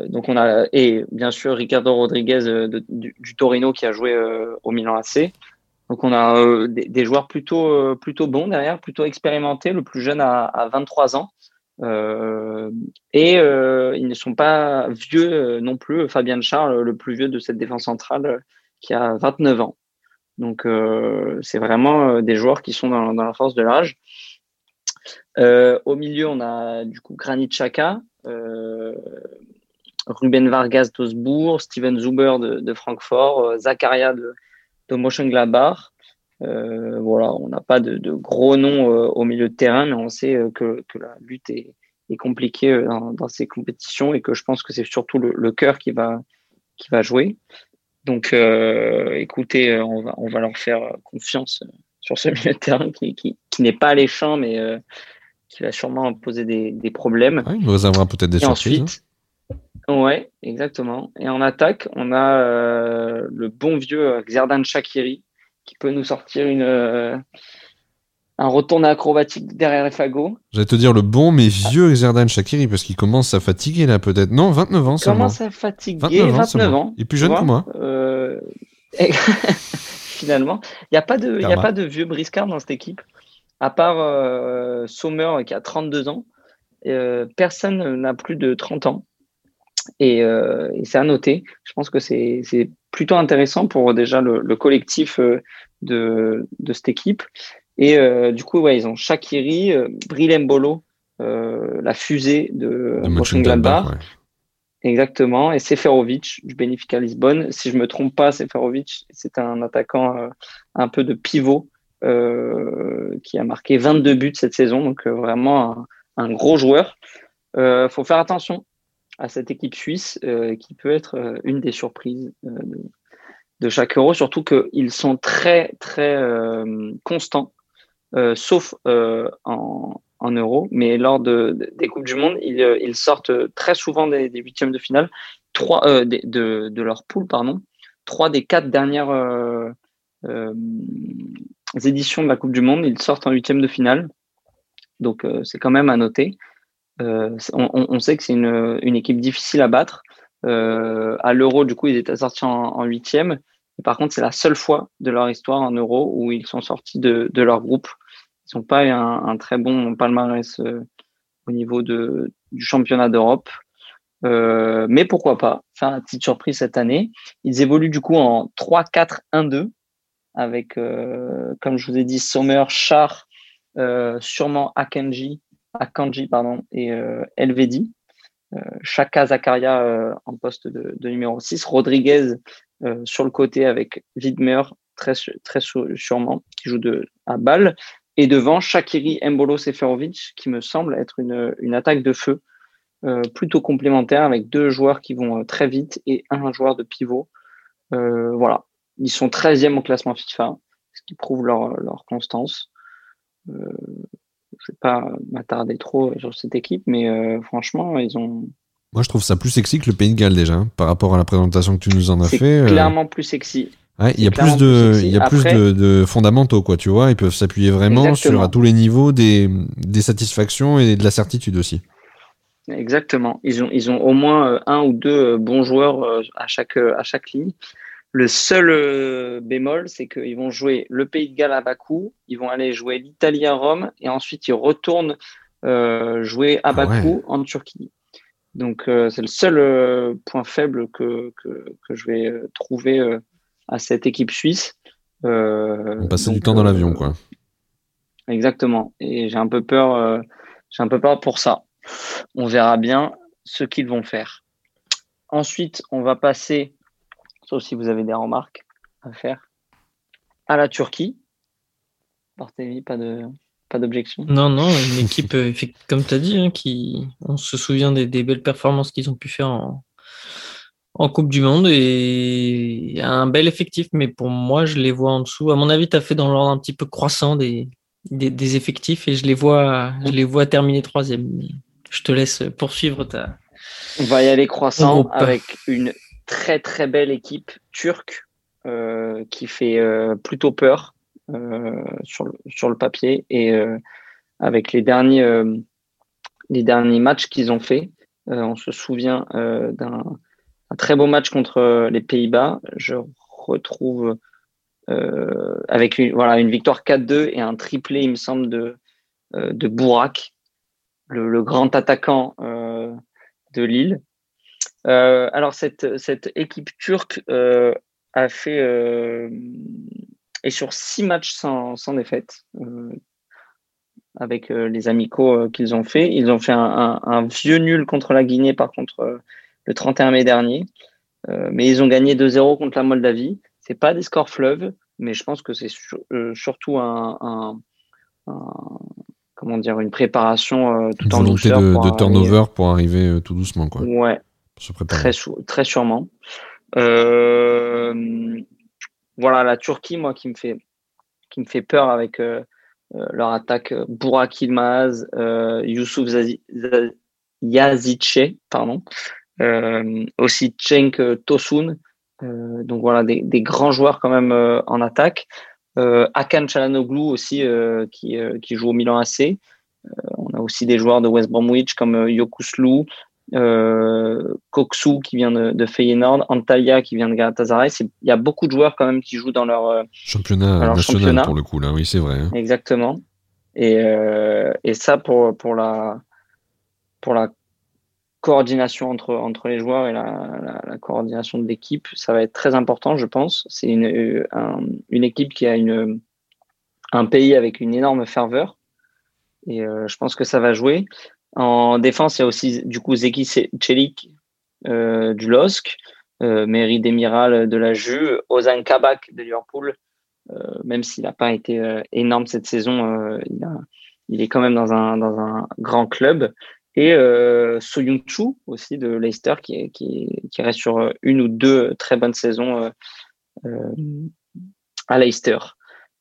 donc on a et bien sûr Ricardo Rodriguez du, Torino qui a joué au Milan AC. Donc on a des, joueurs plutôt plutôt bons derrière, plutôt expérimentés. Le plus jeune a 23 ans. Euh, et euh, ils ne sont pas vieux euh, non plus. Fabien Charles, le plus vieux de cette défense centrale, qui a 29 ans. Donc c'est vraiment des joueurs qui sont dans, la force de l'âge. au milieu, on a du coup Granit Xhaka, Ruben Vargas d'Osbourg, Steven Zuber de, Francfort, Zakaria de, de Mönchengladbach. Euh, voilà, on n'a pas de, gros noms euh, au milieu de terrain, mais on sait euh, que, la lutte est, compliquée dans, ces compétitions et que je pense que c'est surtout le, cœur qui va, qui va jouer. Donc, écoutez, on va, on va leur faire confiance sur ce milieu de terrain qui, qui, n'est pas alléchant, mais qui va sûrement poser des, problèmes. il va avoir peut-être des surprises. Hein. Ensuite, Ouais, exactement. Et en attaque, on a le bon vieux Xerdan Shakiri, qui peut nous sortir une, euh, un retour acrobatique derrière les fagots. J'allais te dire le bon mais vieux Xerdan Shakiri parce qu'il commence à fatiguer là peut-être. Non, 29 ans seulement. Il commence à fatiguer, 29 ans. Il est plus jeune que moi. Euh, finalement, il n'y a, pas de, y a pas de vieux briscard dans cette équipe. À part euh, Sommer qui a 32 ans, personne n'a plus de 30 ans. Et, et c'est à noter. Je pense que c'est plutôt intéressant pour déjà le, collectif euh, de, de, cette équipe. Et euh, du coup, ouais, ils ont Shakiri, euh, Brilembolo, la fusée de, de Mönchengladbach. Exactement. Et Seferovic du Benfica Lisbonne. Si je me trompe pas, Seferovic, c'est un attaquant un peu de pivot qui a marqué 22 buts cette saison. Donc vraiment un, un, gros joueur. Il faut faire attention à cette équipe suisse euh, qui peut être euh, une des surprises euh, de, chaque euro, surtout qu'ils sont très, très constants, sauf en, en Euro, mais lors de, des Coupes du Monde, ils, ils sortent très souvent des, huitièmes de finale, trois, de, leur poule, pardon, trois des quatre dernières éditions de la Coupe du Monde, ils sortent en huitième de finale. Donc c'est quand même à noter. On, sait que c'est une, équipe difficile à battre. à l'Euro, du coup, ils étaient sortis en huitième. Par contre, c'est la seule fois de leur histoire en Euro où ils sont sortis de leur groupe. Ils n'ont pas un, un, très bon palmarès euh, au niveau de, du championnat d'Europe. Euh, mais pourquoi pas? Faire une petite surprise cette année. Ils évoluent du coup en 3-4-1-2 avec, euh, comme je vous ai dit, Sommer, Char, sûrement Akanji, Akanji pardon, et Elvedi. Chaka Zakaria en poste de, numéro 6, Rodriguez sur le côté avec Widmer, très, très sûrement, qui joue de, à balle. Et devant, Shakiri Mbolo Seferovic, qui me semble être une, une attaque de feu euh, plutôt complémentaire avec deux joueurs qui vont euh, très vite et un joueur de pivot. Euh, voilà. Ils sont 13e au classement FIFA, ce qui prouve leur, leur constance. Euh, je ne vais pas m'attarder trop sur cette équipe, mais franchement, ils ont, moi, je trouve ça plus sexy que le Pays de Galles déjà, hein, par rapport à la présentation que tu nous en as fait. Clairement plus sexy. Ouais, il y a plus de, il y a plus de, de, fondamentaux, quoi, tu vois. Ils peuvent s'appuyer vraiment sur à tous les niveaux des, des satisfactions et de la certitude aussi. Exactement. Ils ont, ils ont au moins euh, un ou deux euh, bons joueurs à chaque, à chaque ligne. Le seul bémol, c'est qu'ils vont jouer le Pays de Galles à Bakou, ils vont aller jouer l'Italie à Rome, et ensuite ils retournent euh, jouer à ah Bakou en Turquie. Donc euh, c'est le seul euh, point faible que, que, que, je vais euh, trouver à cette équipe suisse. On passait du temps dans l'avion, quoi. Exactement. Et j'ai un peu peur, j'ai un peu peur pour ça. On verra bien ce qu'ils vont faire. Ensuite, on va passer, sauf si vous avez des remarques à faire, à la Turquie. Barthélémy, pas de, pas d'objection. Non, non, une équipe, euh, comme tu as dit, hein, qui, on se souvient des, belles performances qu'ils ont pu faire en, en Coupe du Monde et un bel effectif, mais pour moi, je les vois en dessous. À mon avis, tu as fait dans l'ordre un petit peu croissant des, des, effectifs et je les vois, je les vois terminer troisième. Je te laisse poursuivre ta. On va y aller croissant avec une très très belle équipe turque euh, qui fait euh, plutôt peur. Euh, sur, le, sur le papier. Et avec les derniers, les derniers matchs qu'ils ont fait, on se souvient d'un très beau match contre les Pays-Bas. Je retrouve avec une, voilà, une victoire 4-2 et un triplé, il me semble, de, de Bourak, le, grand attaquant de Lille. alors, cette, cette équipe turque a fait et sur six matchs sans, sans défaite, euh, avec euh, les amicaux euh, qu'ils ont fait. Ils ont fait un, un, vieux nul contre la Guinée, par contre, le 31 mai dernier. mais ils ont gagné 2-0 contre la Moldavie. C'est pas des scores fleuves, mais je pense que c'est surtout un, comment dire une préparation tout une en volonté de, de turnover pour arriver tout doucement quoi. Ouais. Très, très sûrement. Euh, voilà, la Turquie, moi, qui me fait, qui me fait peur avec euh, euh, leur attaque euh, Burak Ilmaz, Youssouf Yazice, pardon, aussi Cenk Tosun. donc voilà, des, des, grands joueurs quand même en attaque. Akan Chalanoglu aussi, qui, qui joue au Milan AC. on a aussi des joueurs de West Bromwich comme Yokuslu, euh, Koksu qui vient de, de, Feyenoord, Antalya qui vient de Galatasaray. Il y a beaucoup de joueurs quand même qui jouent dans leur euh, championnat national pour le coup là. Oui, c'est vrai. Hein. Exactement. Et, euh, et ça pour pour la pour la coordination entre les joueurs et la, coordination de l'équipe, ça va être très important, je pense. C'est une équipe qui a un pays avec une énorme ferveur. Et euh, je pense que ça va jouer. En défense, il y a aussi du coup Zeki Celik euh, du LOSC, euh, Demiral de la Ju, Ozan Kabak de Liverpool. Euh, même s'il n'a pas été énorme cette saison, il, est quand même dans un grand club. Et euh, Chu aussi de Leicester qui, qui, reste sur une ou deux très bonnes saisons à Leicester.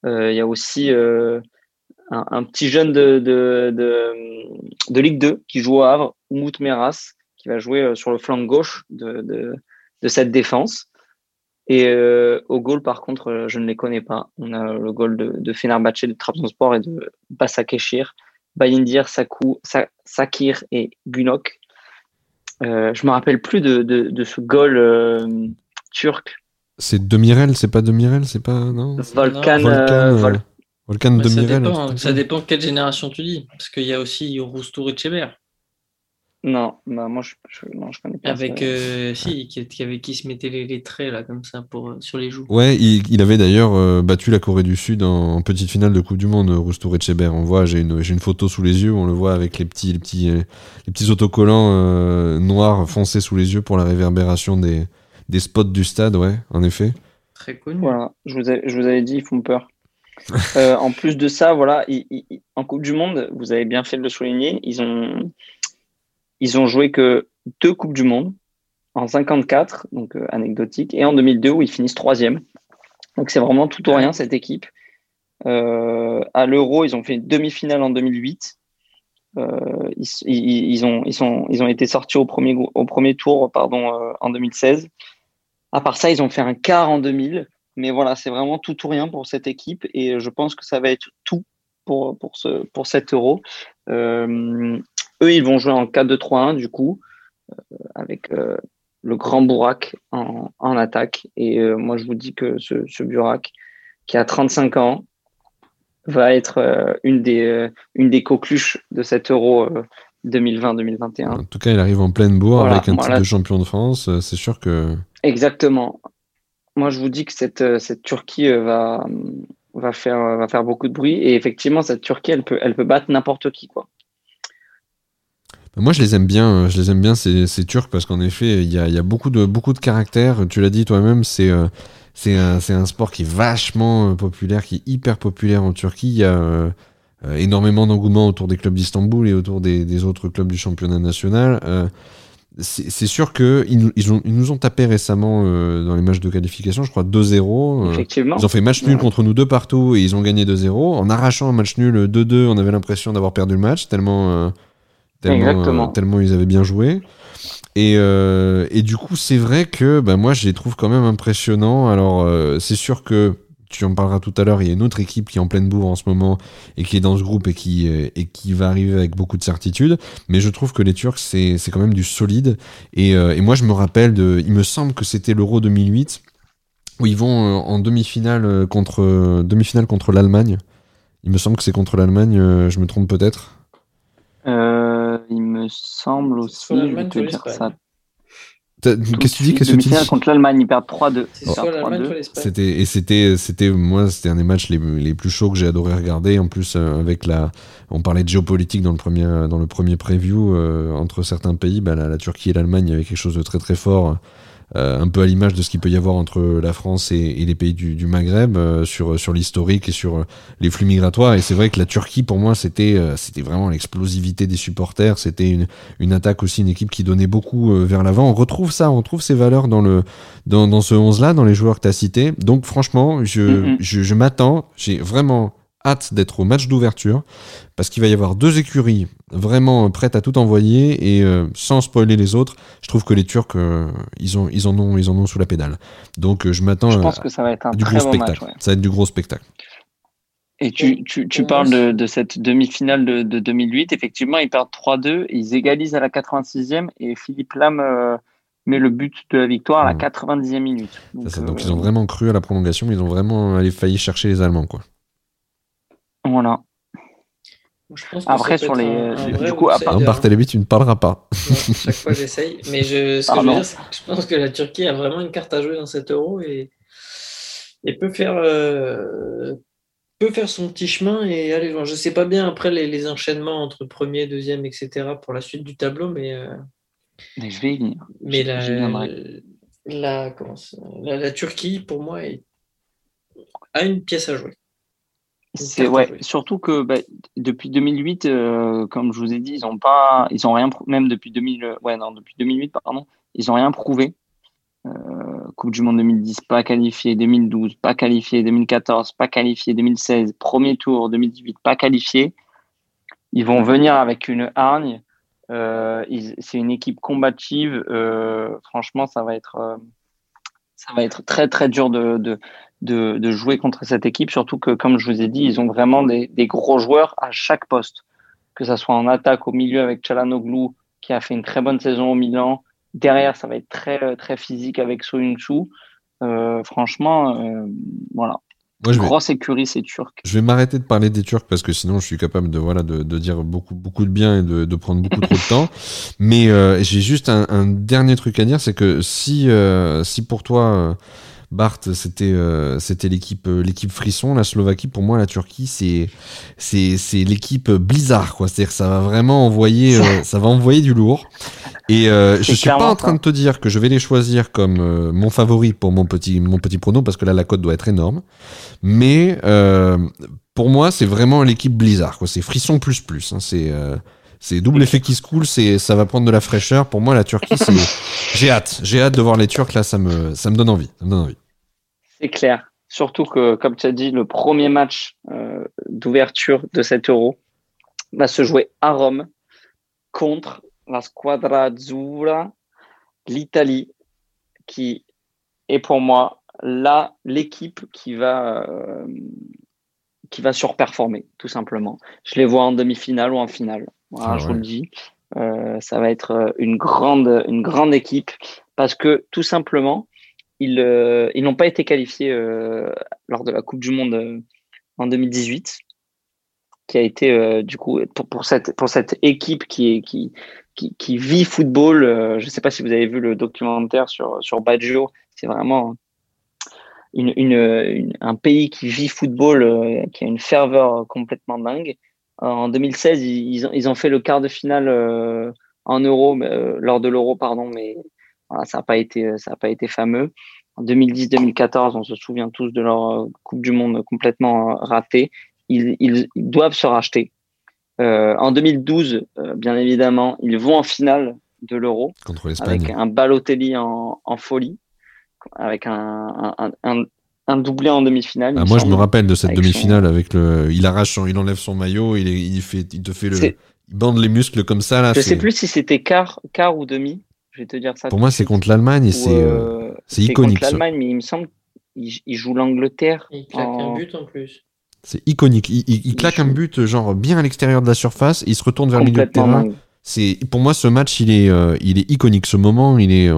il y a aussi un, petit jeune de, de, de, Ligue 2 qui joue au Havre, Oumout Meras, qui va jouer sur le flanc gauche de, cette défense. Et au goal, par contre, je ne les connais pas. On a le goal de, de Fenerbahçe, de Trabzonspor et de Basakeshir, Bayindir, Sakou, Sakir et Gunok. Euh, je me rappelle plus de, de, de ce goal euh, turc. C'est Demirel, c'est pas Demirel, c'est pas non? Volcan. Volcan, Vol Volcan Demirel. Ça dépend, ça dépend quelle génération tu dis, parce qu'il y a aussi Roustour et Chébert. Non, bah moi je, je, non, je connais pas. Avec euh, si, qui, qui, avait qui se mettait les, traits là comme ça pour euh, sur les joues. Ouais, il, il avait d'ailleurs euh, battu la Corée du Sud en, petite finale de Coupe du Monde, Roustour et Chébert. On voit, j'ai une, j'ai une photo sous les yeux, on le voit avec les petits les petits les petits autocollants noirs foncés sous les yeux pour la réverbération des des spots du stade, ouais, en effet. Très connu. Voilà, je vous, ai, je vous avais dit, ils font peur. en plus de ça, voilà, en Coupe du Monde, vous avez bien fait de le souligner, ils ont ils ont joué que deux Coupes du Monde en 54, donc euh, anecdotique, et en 2002 où ils finissent troisième. Donc c'est vraiment tout ou rien cette équipe. Euh, à l'Euro, ils ont fait une demi-finale en 2008. Euh, ils, ont, été sortis au premier, tour en 2016. À part ça, ils ont fait un quart en 2000. Mais voilà, c'est vraiment tout ou rien pour cette équipe et je pense que ça va être tout pour, pour, ce, pour cet euro. Eux, ils vont jouer en 4-2-3-1 du coup, euh, avec euh, le grand Bourak en, attaque. Et euh, moi, je vous dis que ce, ce Burak, qui a 35 ans, va être une, des, une des coqueluches de cet euro 2020-2021. En tout cas, il arrive en pleine bourre avec un titre de champion de France. C'est sûr que. Exactement. Moi, je vous dis que cette, cette Turquie va, va, faire, va faire beaucoup de bruit. Et effectivement, cette Turquie, elle peut, elle peut battre n'importe qui. Quoi. Moi, je les aime bien. Euh, je les aime bien ces, ces Turcs parce qu'en effet, il y a, y a, beaucoup de beaucoup de caractère. Tu l'as dit toi-même, c'est euh, c'est un, un, sport qui est vachement euh, populaire, qui est hyper populaire en Turquie. Il y a énormément d'engouement autour des clubs d'Istanbul et autour des, des, autres clubs du championnat national. c'est sûr que ils, ils, nous ont tapé récemment dans les matchs de qualification, je crois 2-0. Effectivement. Ils ont fait match nul contre nous deux partout et ils ont gagné 2-0. En arrachant un match nul 2-2, on avait l'impression d'avoir perdu le match tellement tellement, euh, tellement ils avaient bien joué. Et, euh, et du coup, c'est vrai que bah, moi, je les trouve quand même impressionnants. Alors, euh, c'est sûr que tu en parleras tout à l'heure, il y a une autre équipe qui est en pleine bourre en ce moment et qui est dans ce groupe et qui, et qui va arriver avec beaucoup de certitude. Mais je trouve que les Turcs, c'est quand même du solide. Et, et, moi, je me rappelle, de, il me semble que c'était l'Euro 2008 où ils vont en demi-finale contre, demi-finale contre l'Allemagne. Il me semble que c'est contre l'Allemagne, je me trompe peut-être? Euh, me semble aussi, je vais te dire ça. Qu'est-ce que tu dis Qu'est-ce que tu dis contre l'Allemagne, ils perdent 3-2. C'était et c'était c'était moi c'était un des matchs les, les plus chauds que j'ai adoré regarder. En plus euh, avec la, on parlait de géopolitique dans le premier dans le premier preview euh, entre certains pays. Bah, la, la, Turquie et l'Allemagne, il y avait quelque chose de très très fort euh, un peu à l'image de ce qu'il peut y avoir entre la France et, les pays du, Maghreb euh, sur sur l'historique et sur euh, les flux migratoires. Et c'est vrai que la Turquie, pour moi, c'était c'était vraiment l'explosivité des supporters. C'était une, une attaque aussi, une équipe qui donnait beaucoup vers l'avant. On retrouve ça, on retrouve ces valeurs dans le dans, dans ce 11 là, dans les joueurs que tu as cités. Donc franchement, je, je, je m'attends. J'ai vraiment hâte d'être au match d'ouverture parce qu'il va y avoir deux écuries vraiment prêtes à tout envoyer et euh, sans spoiler les autres, je trouve que les Turcs euh, ils ont ils en ont ils en ont sous la pédale. Donc euh, je m'attends à, que ça va être un du gros spectacle. Ça va être du gros spectacle. Et tu, tu, tu parles de, de, cette demi-finale de, de, 2008. Effectivement, ils perdent 3-2. Ils égalisent à la 86e et Philippe Lam met le but de la victoire à la 90e mmh. minute. Donc, donc ils ont vraiment cru à la prolongation, mais ils ont vraiment failli chercher les Allemands. quoi. Voilà. Après, sur les. Du coup, à part... Barthélémy, tu ne parleras pas. chaque fois, j'essaye. Mais je, ce que je, veux dire, je pense que la Turquie a vraiment une carte à jouer dans cet euro et, et peut, faire, euh, peut faire son petit chemin et aller loin. Je ne sais pas bien après les, les, enchaînements entre premier, deuxième, etc. pour la suite du tableau, mais. Euh, mais je vais y venir. Mais la, la, comment la, la, Turquie, pour moi, est, a une pièce à jouer. C'est ouais, surtout que bah, depuis 2008, euh, comme je vous ai dit, ils ont pas, ils ont rien, même depuis 2000, ouais non, depuis 2008 pardon, ils ont rien prouvé. Euh, Coupe du Monde 2010, pas qualifié, 2012, pas qualifié, 2014, pas qualifié, 2016, premier tour, 2018, pas qualifié. Ils vont venir avec une hargne. Euh, c'est une équipe combative. Euh, franchement, ça va être, ça va être très très dur de, de, de, jouer contre cette équipe. Surtout que, comme je vous ai dit, ils ont vraiment des, des gros joueurs à chaque poste, que ce soit en attaque, au milieu avec Chalanoglu qui a fait une très bonne saison au Milan Derrière, ça va être très, très physique avec Soyuncu. Euh, franchement, euh, voilà. Moi, je Grosse écurie, c'est turc. Je vais m'arrêter de parler des Turcs parce que sinon je suis capable de voilà de, de dire beaucoup beaucoup de bien et de, de prendre beaucoup trop de temps. Mais euh, j'ai juste un, un, dernier truc à dire, c'est que si euh, si pour toi Bart, c'était euh, c'était l'équipe euh, l'équipe frisson, la Slovaquie. Pour moi, la Turquie, c'est c'est c'est l'équipe Blizzard, quoi. C'est-à-dire ça va vraiment envoyer euh, ça va envoyer du lourd. Et je suis pas en train de te dire que je vais les choisir comme mon favori pour mon petit mon petit prono parce que là la cote doit être énorme. Mais pour moi, c'est vraiment l'équipe Blizzard, quoi. C'est frisson plus plus. Hein. C'est c'est double effet qui se coule, c'est ça va prendre de la fraîcheur. Pour moi, la Turquie, c'est j'ai hâte, j'ai hâte de voir les Turcs là, ça me ça me donne envie, ça me donne envie. C'est clair. Surtout que, comme tu as dit, le premier match euh, d'ouverture de cet euro va se jouer à Rome contre la Squadra Azzurra, l'Italie, qui est pour moi là l'équipe qui va euh, qui va surperformer tout simplement. Je les vois en demi-finale ou en finale. Voilà, ah je vous le dis. Euh, ça va être une grande une grande équipe parce que tout simplement ils, euh, ils n'ont pas été qualifiés euh, lors de la Coupe du Monde euh, en 2018, qui a été du coup pour, cette, pour cette équipe qui, est, qui, qui, vit football. je ne sais pas si vous avez vu le documentaire sur, sur Baggio, c'est vraiment un pays qui vit football, qui a une ferveur complètement dingue. En 2016, ils, ont, ils ont fait le quart de finale en euro, lors de l'euro, pardon, mais ça n'a pas été, ça a pas été fameux. En 2010-2014, on se souvient tous de leur euh, Coupe du Monde complètement euh, ratée. Ils, ils, doivent se racheter. Euh, en 2012, euh, bien évidemment, ils vont en finale de l'Euro contre l'Espagne avec un Balotelli en, en folie, avec un, un, un, un doublé en demi-finale. Ah, moi, je me rappelle de cette demi-finale avec le, il arrache, il enlève son maillot, il, il fait, il te fait le, il bande les muscles comme ça là. Je sais plus si c'était quart, quart ou demi. Je vais te dire ça. Pour moi, c'est contre l'Allemagne et c'est euh, euh, c'est iconique. contre l'Allemagne, mais il me semble qu'il joue l'Angleterre. Il claque un but en plus. C'est iconique. Il, il, claque un but genre bien à l'extérieur de la surface. il se retourne vers le milieu de terrain. C'est pour moi ce match, il est euh, il est iconique. Ce moment, il est.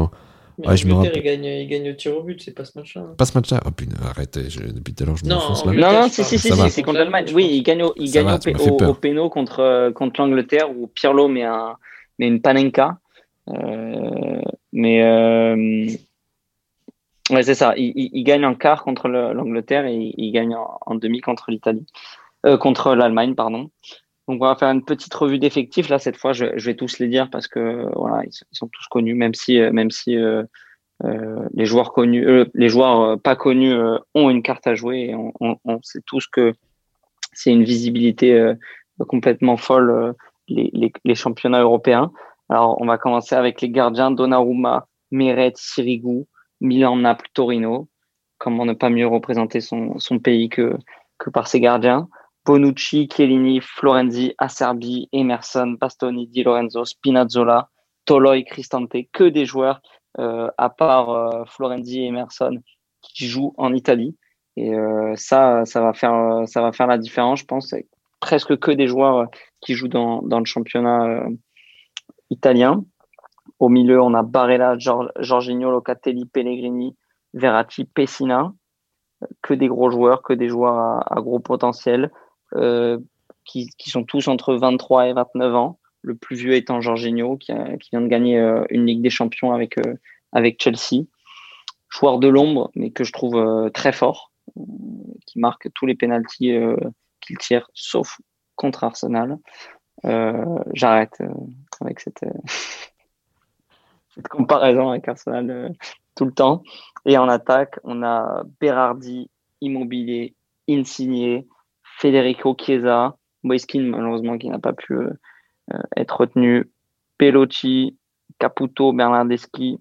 Mais je me rappelle. il, gagne, il gagne au tir au but, c'est pas ce match-là. Pas ce match-là. Oh putain, arrête, depuis tout à l'heure, je me Non, non, si, si, si, c'est contre l'Allemagne. Oui, il gagne au, il gagne au, au, péno contre, contre l'Angleterre où Pirlo met, un, met une panenka. Euh, mais euh, ouais, c'est ça. Il, gagne en quart contre l'Angleterre et il, gagne en, demi contre l'Italie, euh, contre l'Allemagne, pardon. Donc on va faire une petite revue d'effectifs. Là cette fois, je, vais tous les dire parce que voilà, ils, sont tous connus, même si même si les joueurs connus, les joueurs pas connus ont une carte à jouer. Et on, sait tous que c'est une visibilité complètement folle les, les, championnats européens. Alors, on va commencer avec les gardiens Donnarumma, Meret, Sirigu, Milan, Naples, Torino. Comment ne pas mieux représenter son, son pays que, par ses gardiens? Bonucci, Chiellini, Florenzi, Acerbi, Emerson, Bastoni, Di Lorenzo, Spinazzola, Toloi, Cristante, que des joueurs, euh, à part euh, Florenzi et Emerson, qui jouent en Italie. Et euh, ça, ça va faire, ça va la différence, je pense. Presque que des joueurs qui jouent dans, dans le championnat italien. Au milieu, on a Barella, Jorginho, Locatelli, Pellegrini, Verratti, Pessina. Que des gros joueurs, que des joueurs à, gros potentiel, euh, qui, sont tous entre 23 et 29 ans. Le plus vieux étant Jorginho, qui, vient de gagner euh, une Ligue des Champions avec, euh, avec Chelsea. Joueur de l'ombre, mais que je trouve très fort, qui marque tous les pénalties qu'il tire, sauf contre Arsenal. J'arrête avec cette, cette comparaison avec Arsenal euh, tout le temps. Et en attaque, on a Berardi, Immobilier, Insigné, Federico Chiesa, Moiskin malheureusement qui n'a pas pu euh, euh, être retenu, Peloci, Caputo, Bernardeschi,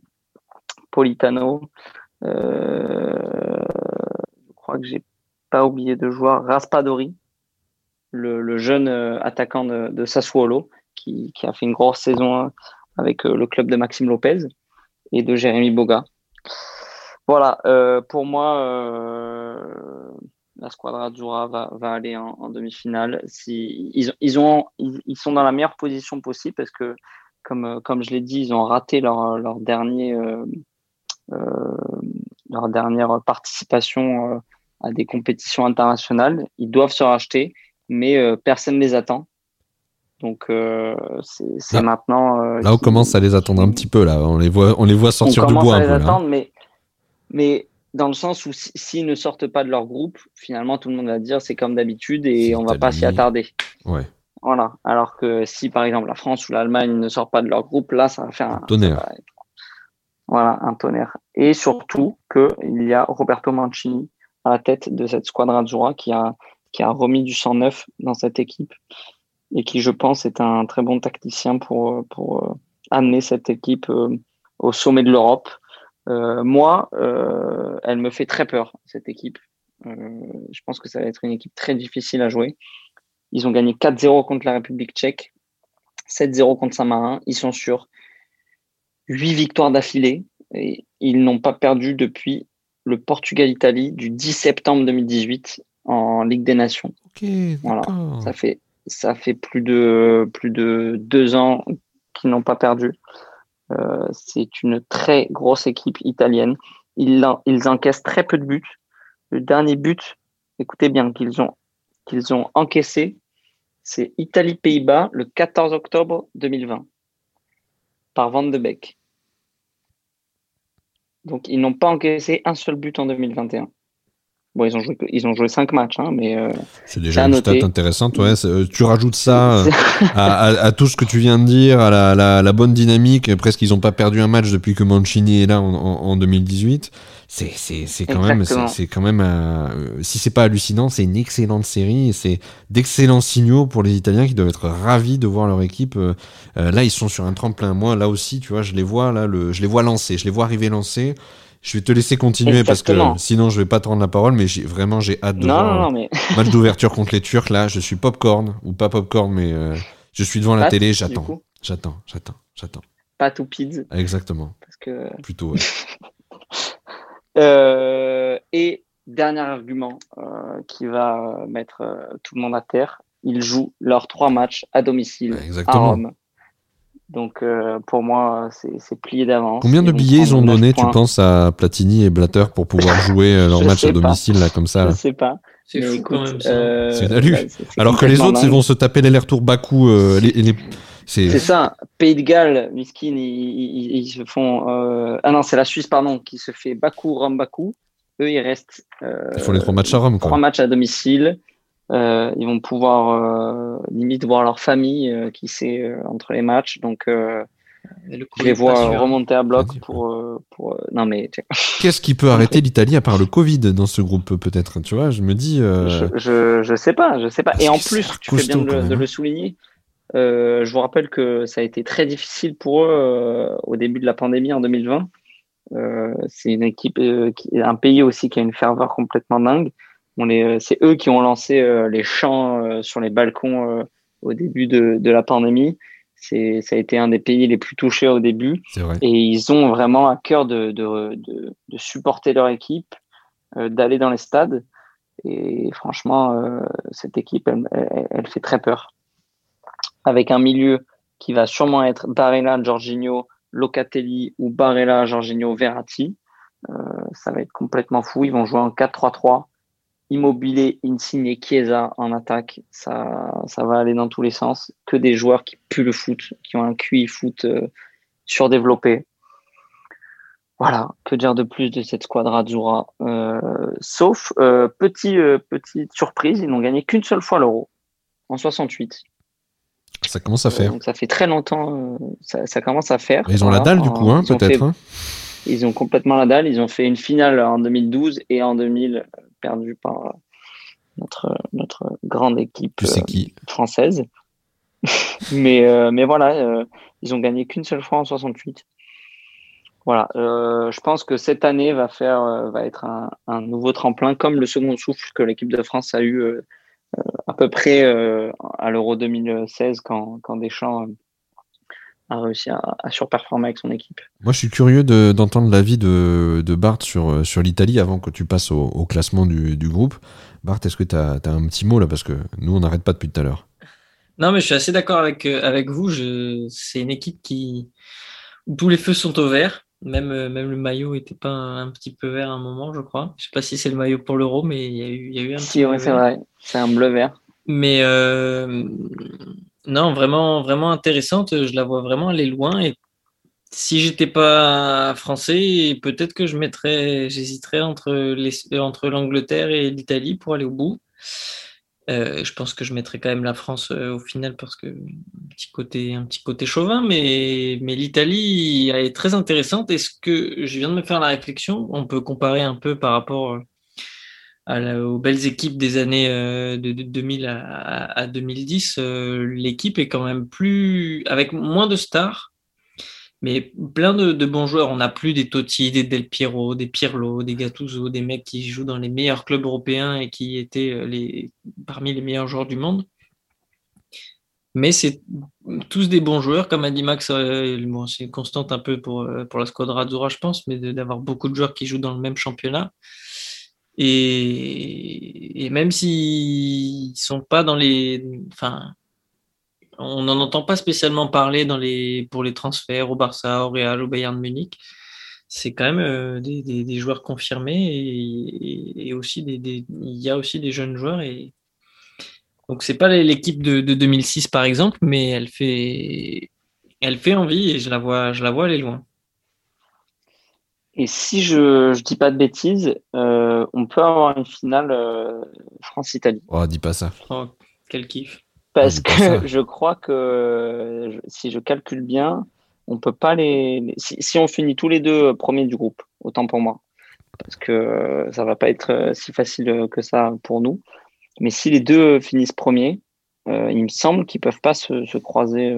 Politano, je crois que j'ai pas oublié de joueur Raspadori, le, jeune attaquant de, Sassuolo, qui, a fait une grosse saison avec le club de Maxime Lopez et de Jérémy Boga. Voilà, pour moi, la Squadra Azzurra va, va aller en, demi-finale. Si, ils, ils, ont, ils, sont dans la meilleure position possible parce que, comme, comme je l'ai dit, ils ont raté leur, leur, dernier, euh, euh, leur dernière participation euh, à des compétitions internationales. Ils doivent se racheter, mais euh, personne ne les attend. Donc c'est maintenant. là, on commence à les attendre un petit peu. Là, on les voit, on les voit sortir du bois un peu. Attendre, mais, mais dans le sens où s'ils ne sortent pas de leur groupe, finalement tout le monde va dire c'est comme d'habitude et on va pas s'y attarder. Ouais. Voilà. Alors que si par exemple la France ou l'Allemagne ne sortent pas de leur groupe, là ça va faire un tonnerre. Voilà, un tonnerre. Et surtout qu'il y a Roberto Mancini à la tête de cette squadra Azzurra qui a qui a remis du 109 dans cette équipe et qui je pense est un très bon tacticien pour pour euh, amener cette équipe euh, au sommet de l'Europe euh, moi, euh, elle me fait très peur, cette équipe. Euh, je pense que ça va être une équipe très difficile à jouer. Ils ont gagné 4-0 contre la République tchèque, 7-0 contre Saint-Marin. Ils sont sur 8 victoires d'affilée et ils n'ont pas perdu depuis le Portugal-Italie du 10 septembre 2018 en Ligue des Nations. voilà, ça fait ça fait plus de plus de deux ans qu'ils n'ont pas perdu. Euh, c'est une très grosse équipe italienne. Ils, ils encaissent très peu de buts. Le dernier but, écoutez bien, qu'ils ont, qu'ils ont encaissé, c'est Italie-Pays-Bas le 14 octobre 2020 par Van de Beek. Donc, ils n'ont pas encaissé un seul but en 2021. Bon, ils ont joué, ils ont joué cinq matchs, hein, mais. Euh, c'est déjà une stat intéressante, ouais. Euh, tu rajoutes ça euh, à, à, tout ce que tu viens de dire, à la, la, la bonne dynamique. Presque, ils n'ont pas perdu un match depuis que Mancini est là en, en, 2018. C'est, c'est, c'est quand même, c'est, quand même, si c'est pas hallucinant, c'est une excellente série et c'est d'excellents signaux pour les Italiens qui doivent être ravis de voir leur équipe. là, ils sont sur un tremplin. Moi, là aussi, tu vois, je les vois là, le, je les vois lancer, je les vois arriver lancer. Je vais te laisser continuer parce que sinon je vais pas te rendre la parole, mais j'ai vraiment j'ai hâte de voir non, non, mais... match d'ouverture contre les Turcs. Là, je suis popcorn ou pas popcorn, mais euh, je suis devant la télé, j'attends, j'attends, j'attends, j'attends. Pas tout pids. Exactement. Parce que plutôt. Ouais. euh, et dernier argument euh, qui va mettre euh, tout le monde à terre, ils jouent leurs trois matchs à domicile à Rome. Donc euh, pour moi, c'est plié d'avance. Combien de billets ils ont donné, tu penses, à Platini et Blatter pour pouvoir jouer euh, leur match à domicile là comme ça Je sais pas. C'est fou quand même. Euh, c'est Alors que les autres, ils vont se taper les retours Bakou. les, C'est ça. Pays de Galles, Miskin, ils, ils, se font. Ah non, c'est la Suisse, pardon, qui se fait Bakou, Rome, Bakou. Eux, ils restent. ils font les trois matchs à Rome. Quoi. Trois matchs à domicile. Euh, ils vont pouvoir euh, limite voir leur famille euh, qui sait entre les matchs. Donc, je les vois remonter à bloc pour, pour. Non mais. Qu'est-ce qui peut arrêter l'Italie à part le Covid dans ce groupe peut-être Tu vois, je me dis. Je, je, je sais pas, je sais pas. Et en plus, tu fais bien de, le, souligner. je vous rappelle que ça a été très difficile pour eux au début de la pandémie en 2020. c'est une équipe, qui, un pays aussi qui a une ferveur complètement dingue. Euh, c'est eux qui ont lancé euh, les chants euh, sur les balcons au début de, de la pandémie. C'est, ça a été un des pays les plus touchés au début. Et ils ont vraiment à cœur de, de, de, de supporter leur équipe, d'aller dans les stades. Et franchement, cette équipe, elle, elle, fait très peur. Avec un milieu qui va sûrement être Barella, Jorginho, Locatelli ou Barella, Jorginho, Verratti. Euh, ça va être complètement fou. Ils vont jouer en 4-3-3 Immobilier, Insigne, Chiesa en attaque, ça, ça va aller dans tous les sens. Que des joueurs qui puent le foot, qui ont un QI foot euh, surdéveloppé. Voilà, que dire de plus de cette squadra Azzurra euh, Sauf, euh, petit, petite surprise, ils n'ont gagné qu'une seule fois l'Euro, en 68. Ça commence à faire. donc ça fait très longtemps, ça, commence à faire. ils ont la dalle du coup, hein, peut-être. Hein. Ils ont complètement la dalle. Ils ont fait une finale en 2012 et en 2000 perdu par notre, notre grande équipe euh, française. mais, euh, mais voilà, euh, ils ont gagné qu'une seule fois en 68. voilà, je pense que cette année va faire, va être un, nouveau tremplin, comme le second souffle que l'équipe de France a eu à peu près à l'Euro 2016 quand, quand Deschamps a réussi à, surperformer avec son équipe. Moi, je suis curieux d'entendre l'avis de, de Bart sur, sur l'Italie avant que tu passes au, classement du, du, groupe. Bart, est-ce que tu as, un petit mot là? Parce que nous, on n'arrête pas depuis tout à l'heure. Non, mais je suis assez d'accord avec, euh, avec vous. C'est une équipe qui, où tous les feux sont au vert. Même, euh, même le maillot était pas un, petit peu vert à un moment, je crois. Je sais pas si c'est le maillot pour l'euro, mais il y a eu, il y a eu un si, oui, c'est vrai. C'est un bleu vert. Mais euh, non, vraiment, vraiment intéressante. Je la vois vraiment aller loin. Et si j'étais pas français, peut-être que je mettrais, j'hésiterais entre entre l'Angleterre et l'Italie pour aller au bout. Euh, je pense que je mettrais quand même la France euh, au final parce que un petit côté, un petit côté chauvin, mais, mais l'Italie est très intéressante. Est-ce que je viens de me faire la réflexion On peut comparer un peu par rapport aux belles équipes des années euh, de, 2000 à, 2010, euh, l'équipe est quand même plus avec moins de stars, mais plein de, bons joueurs. On n'a plus des Totti, des Del Piero, des Pirlo, des Gattuso, des mecs qui jouent dans les meilleurs clubs européens et qui étaient euh, les, parmi les meilleurs joueurs du monde. Mais c'est tous des bons joueurs, comme a dit Max, c'est une constante un peu pour, pour la squadra Azzurra, je pense, mais d'avoir beaucoup de joueurs qui jouent dans le même championnat. Et, même s'ils sont pas dans les, enfin, on n'en entend pas spécialement parler pour les transferts au Barça, au Real, au Bayern de Munich. C'est quand même euh, des, joueurs confirmés et, aussi il y a aussi des jeunes joueurs et donc c'est pas l'équipe de, de 2006 par exemple, mais elle fait, elle fait envie et je la vois, je la vois aller loin. Et si je ne dis pas de bêtises, euh, on peut avoir une finale euh, France-Italie. Oh, dis pas ça. Oh, quel kiff. Parce que je crois que si je calcule bien, on peut pas les. Si, on finit tous les deux premiers du groupe, autant pour moi. Parce que ça va pas être euh, si facile que ça pour nous. Mais si les deux finissent premiers, il me semble qu'ils peuvent pas se, se croiser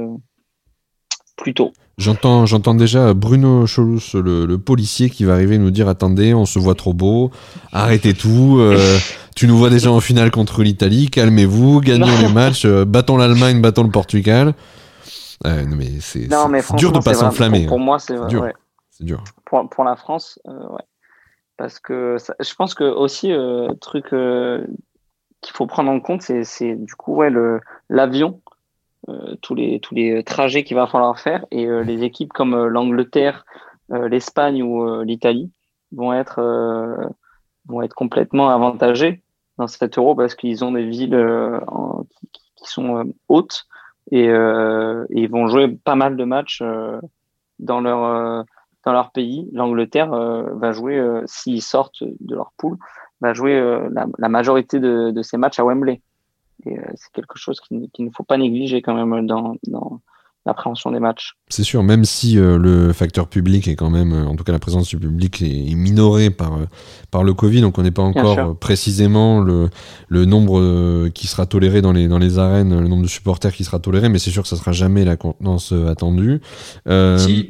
plus tôt. J'entends, j'entends déjà Bruno Cholus, le, policier, qui va arriver nous dire attendez, on se voit trop beau, arrêtez tout. Euh, tu nous vois déjà en finale contre l'Italie, calmez-vous, gagnons les matchs, euh, battons l'Allemagne, battons le Portugal. Euh, mais c'est, dur de pas s'enflammer. Pour, moi, c'est dur. C'est dur. Pour, pour, la France, ouais. Parce que je pense que aussi, truc qu'il faut prendre en compte, c'est, du coup ouais, le, l'avion tous les tous les trajets qu'il va falloir faire et euh, les équipes comme euh, l'Angleterre, l'Espagne ou l'Italie vont être vont être complètement avantagées dans cet euro parce qu'ils ont des villes qui, sont hautes et, ils vont jouer pas mal de matchs dans leur dans leur pays. L'Angleterre va jouer s'ils sortent de leur poule va jouer la, majorité de, de ces matchs à Wembley. Et euh, c'est quelque chose qu'il ne faut pas négliger quand même dans, dans l'appréhension des matchs. C'est sûr, même si euh, le facteur public est quand même, euh, en tout cas la présence du public est, minorée par, par le Covid, donc on n'est pas encore précisément le, le nombre qui sera toléré dans les, dans les arènes, le nombre de supporters qui sera toléré, mais c'est sûr que ça sera jamais la contenance attendue. Si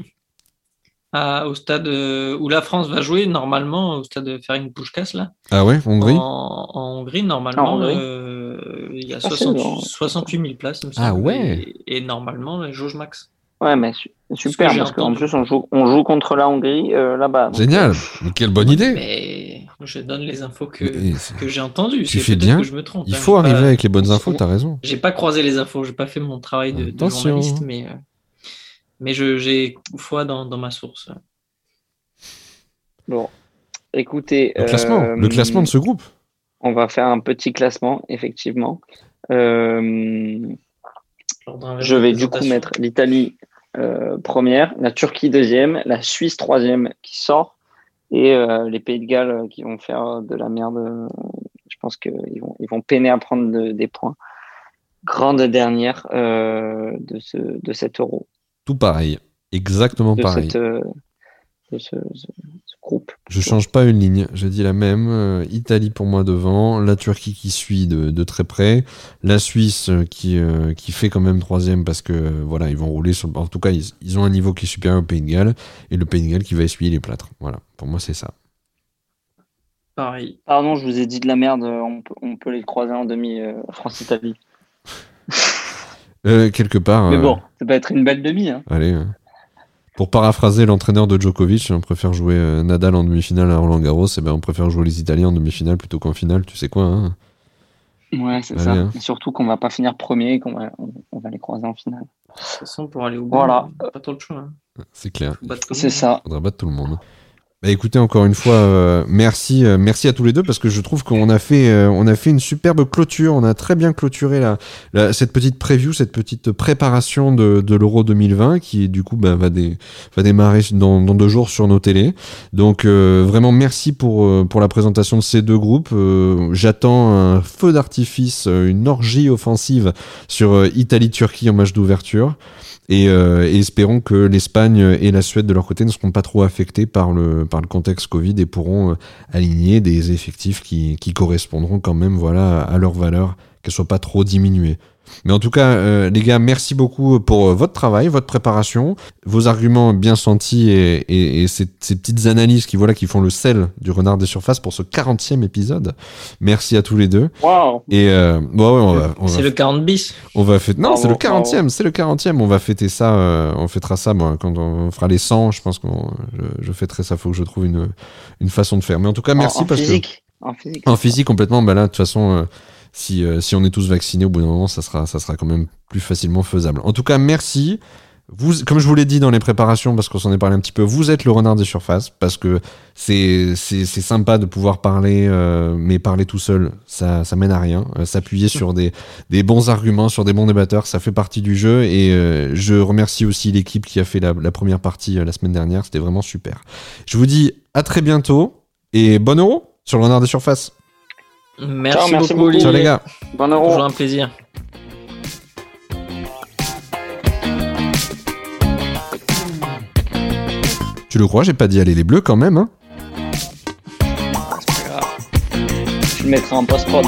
au stade euh, où la France va jouer, normalement, au stade de Ferenc Puskás, là. Ah ouais, Hongrie en, Hongrie, normalement, euh, il y a 68 000 places. ah ouais et, normalement, la jauge max. Ouais, mais super, parce qu'en plus, on joue, on joue contre la Hongrie euh, là-bas. Génial, quelle bonne idée. Mais je donne les infos que, que j'ai entendues. Tu fais bien. Que je me trompe, Il hein. faut arriver avec les bonnes infos, t'as raison. J'ai pas croisé les infos, j'ai pas fait mon travail de, de journaliste, mais mais j'ai foi dans, dans, ma source. Bon, écoutez. Le classement, euh, le classement de ce groupe. On va faire un petit classement, effectivement. Euh, je vais du coup mettre l'Italie euh, première, la Turquie deuxième, la Suisse troisième qui sort, et les Pays de Galles qui vont faire de la merde. je pense qu'ils vont, ils vont peiner à prendre des points. Grande dernière de, ce, de cet euro tout pareil. Exactement pareil. Euh, peu ce, ce- ce groupe. Je change pas une ligne, je dis la même. Euh, Italie pour moi devant, la Turquie qui suit de, de très près, la Suisse euh, qui, euh, qui fait quand même troisième parce que voilà ils vont rouler sur. En tout cas ils, ils ont un niveau qui est supérieur au Pays de Galles et le Pays de Galles qui va essuyer les plâtres. Voilà, pour moi c'est ça. Pareil. Pardon, je vous ai dit de la merde. On peut, on peut les croiser en demi euh, France-Italie. Euh, quelque part. Mais euh, bon, ça peut être une belle demi. Hein. Allez. euh. Pour paraphraser l'entraîneur de Djokovic, on préfère jouer euh, Nadal en demi-finale à Roland Garros, et ben on préfère jouer les Italiens en demi-finale plutôt qu'en finale, tu sais quoi hein Ouais, c'est Allez, ça. hein. Et surtout qu'on va pas finir premier et qu'on va, on, on va les croiser en finale. De toute façon, pour aller au bout, Voilà. pas trop de choix. hein. C'est clair. Le C'est ça. Faudra battre tout le monde. Bah écoutez encore une fois, euh, merci, euh, merci à tous les deux parce que je trouve qu'on a fait, euh, on a fait une superbe clôture. On a très bien clôturé la, cette petite preview, cette petite préparation de, de l'Euro 2020 qui du coup bah, va, dé- va démarrer dans, dans deux jours sur nos télés. Donc vraiment merci pour pour la présentation de ces deux groupes. J'attends un feu d'artifice, une orgie offensive sur Italie-Turquie en match d'ouverture. Et, euh, et espérons que l'Espagne et la Suède de leur côté ne seront pas trop affectés par le, par le contexte Covid et pourront euh, aligner des effectifs qui, qui correspondront quand même voilà, à leur valeur, qu'elles soient pas trop diminuées. Mais en tout cas, euh, les gars, merci beaucoup pour euh, votre travail, votre préparation, vos arguments bien sentis et, et, et ces, ces petites analyses qui, voilà, qui font le sel du renard des surfaces pour ce 40e épisode. Merci à tous les deux. Waouh Et euh, bon, ouais, on va, on va C'est le 40 bis. on va fêter. Non, Bravo, c'est le bravo. 40e, c'est le 40e. On va fêter ça, euh, on fêtera ça bon, quand on fera les 100. Je pense que je, je fêterai ça. Faut que je trouve une, une façon de faire. Mais en tout cas, merci en, en parce physique. En physique. que. En physique, complètement. Bah là, de toute façon, euh, si, euh, si on est tous vaccinés, au bout d'un moment, ça sera, ça sera quand même plus facilement faisable. En tout cas, merci. Vous, comme je vous l'ai dit dans les préparations, parce qu'on s'en est parlé un petit peu, vous êtes le renard des surfaces, parce que c'est sympa de pouvoir parler, euh, mais parler tout seul, ça ça mène à rien. Euh, S'appuyer sur des des bons arguments, sur des bons débatteurs, ça fait partie du jeu. Et je remercie aussi l'équipe qui a fait la, la première partie la semaine dernière, c'était vraiment super. Je vous dis à très bientôt et bon euro sur le renard des surfaces. Merci, Ciao, merci beaucoup, beaucoup. Olivier. Ciao les gars. Bon euro. Toujours un plaisir. Tu le crois, j'ai pas dit aller les bleus quand même. Hein C'est pas grave. Je le mettrai en post-prod.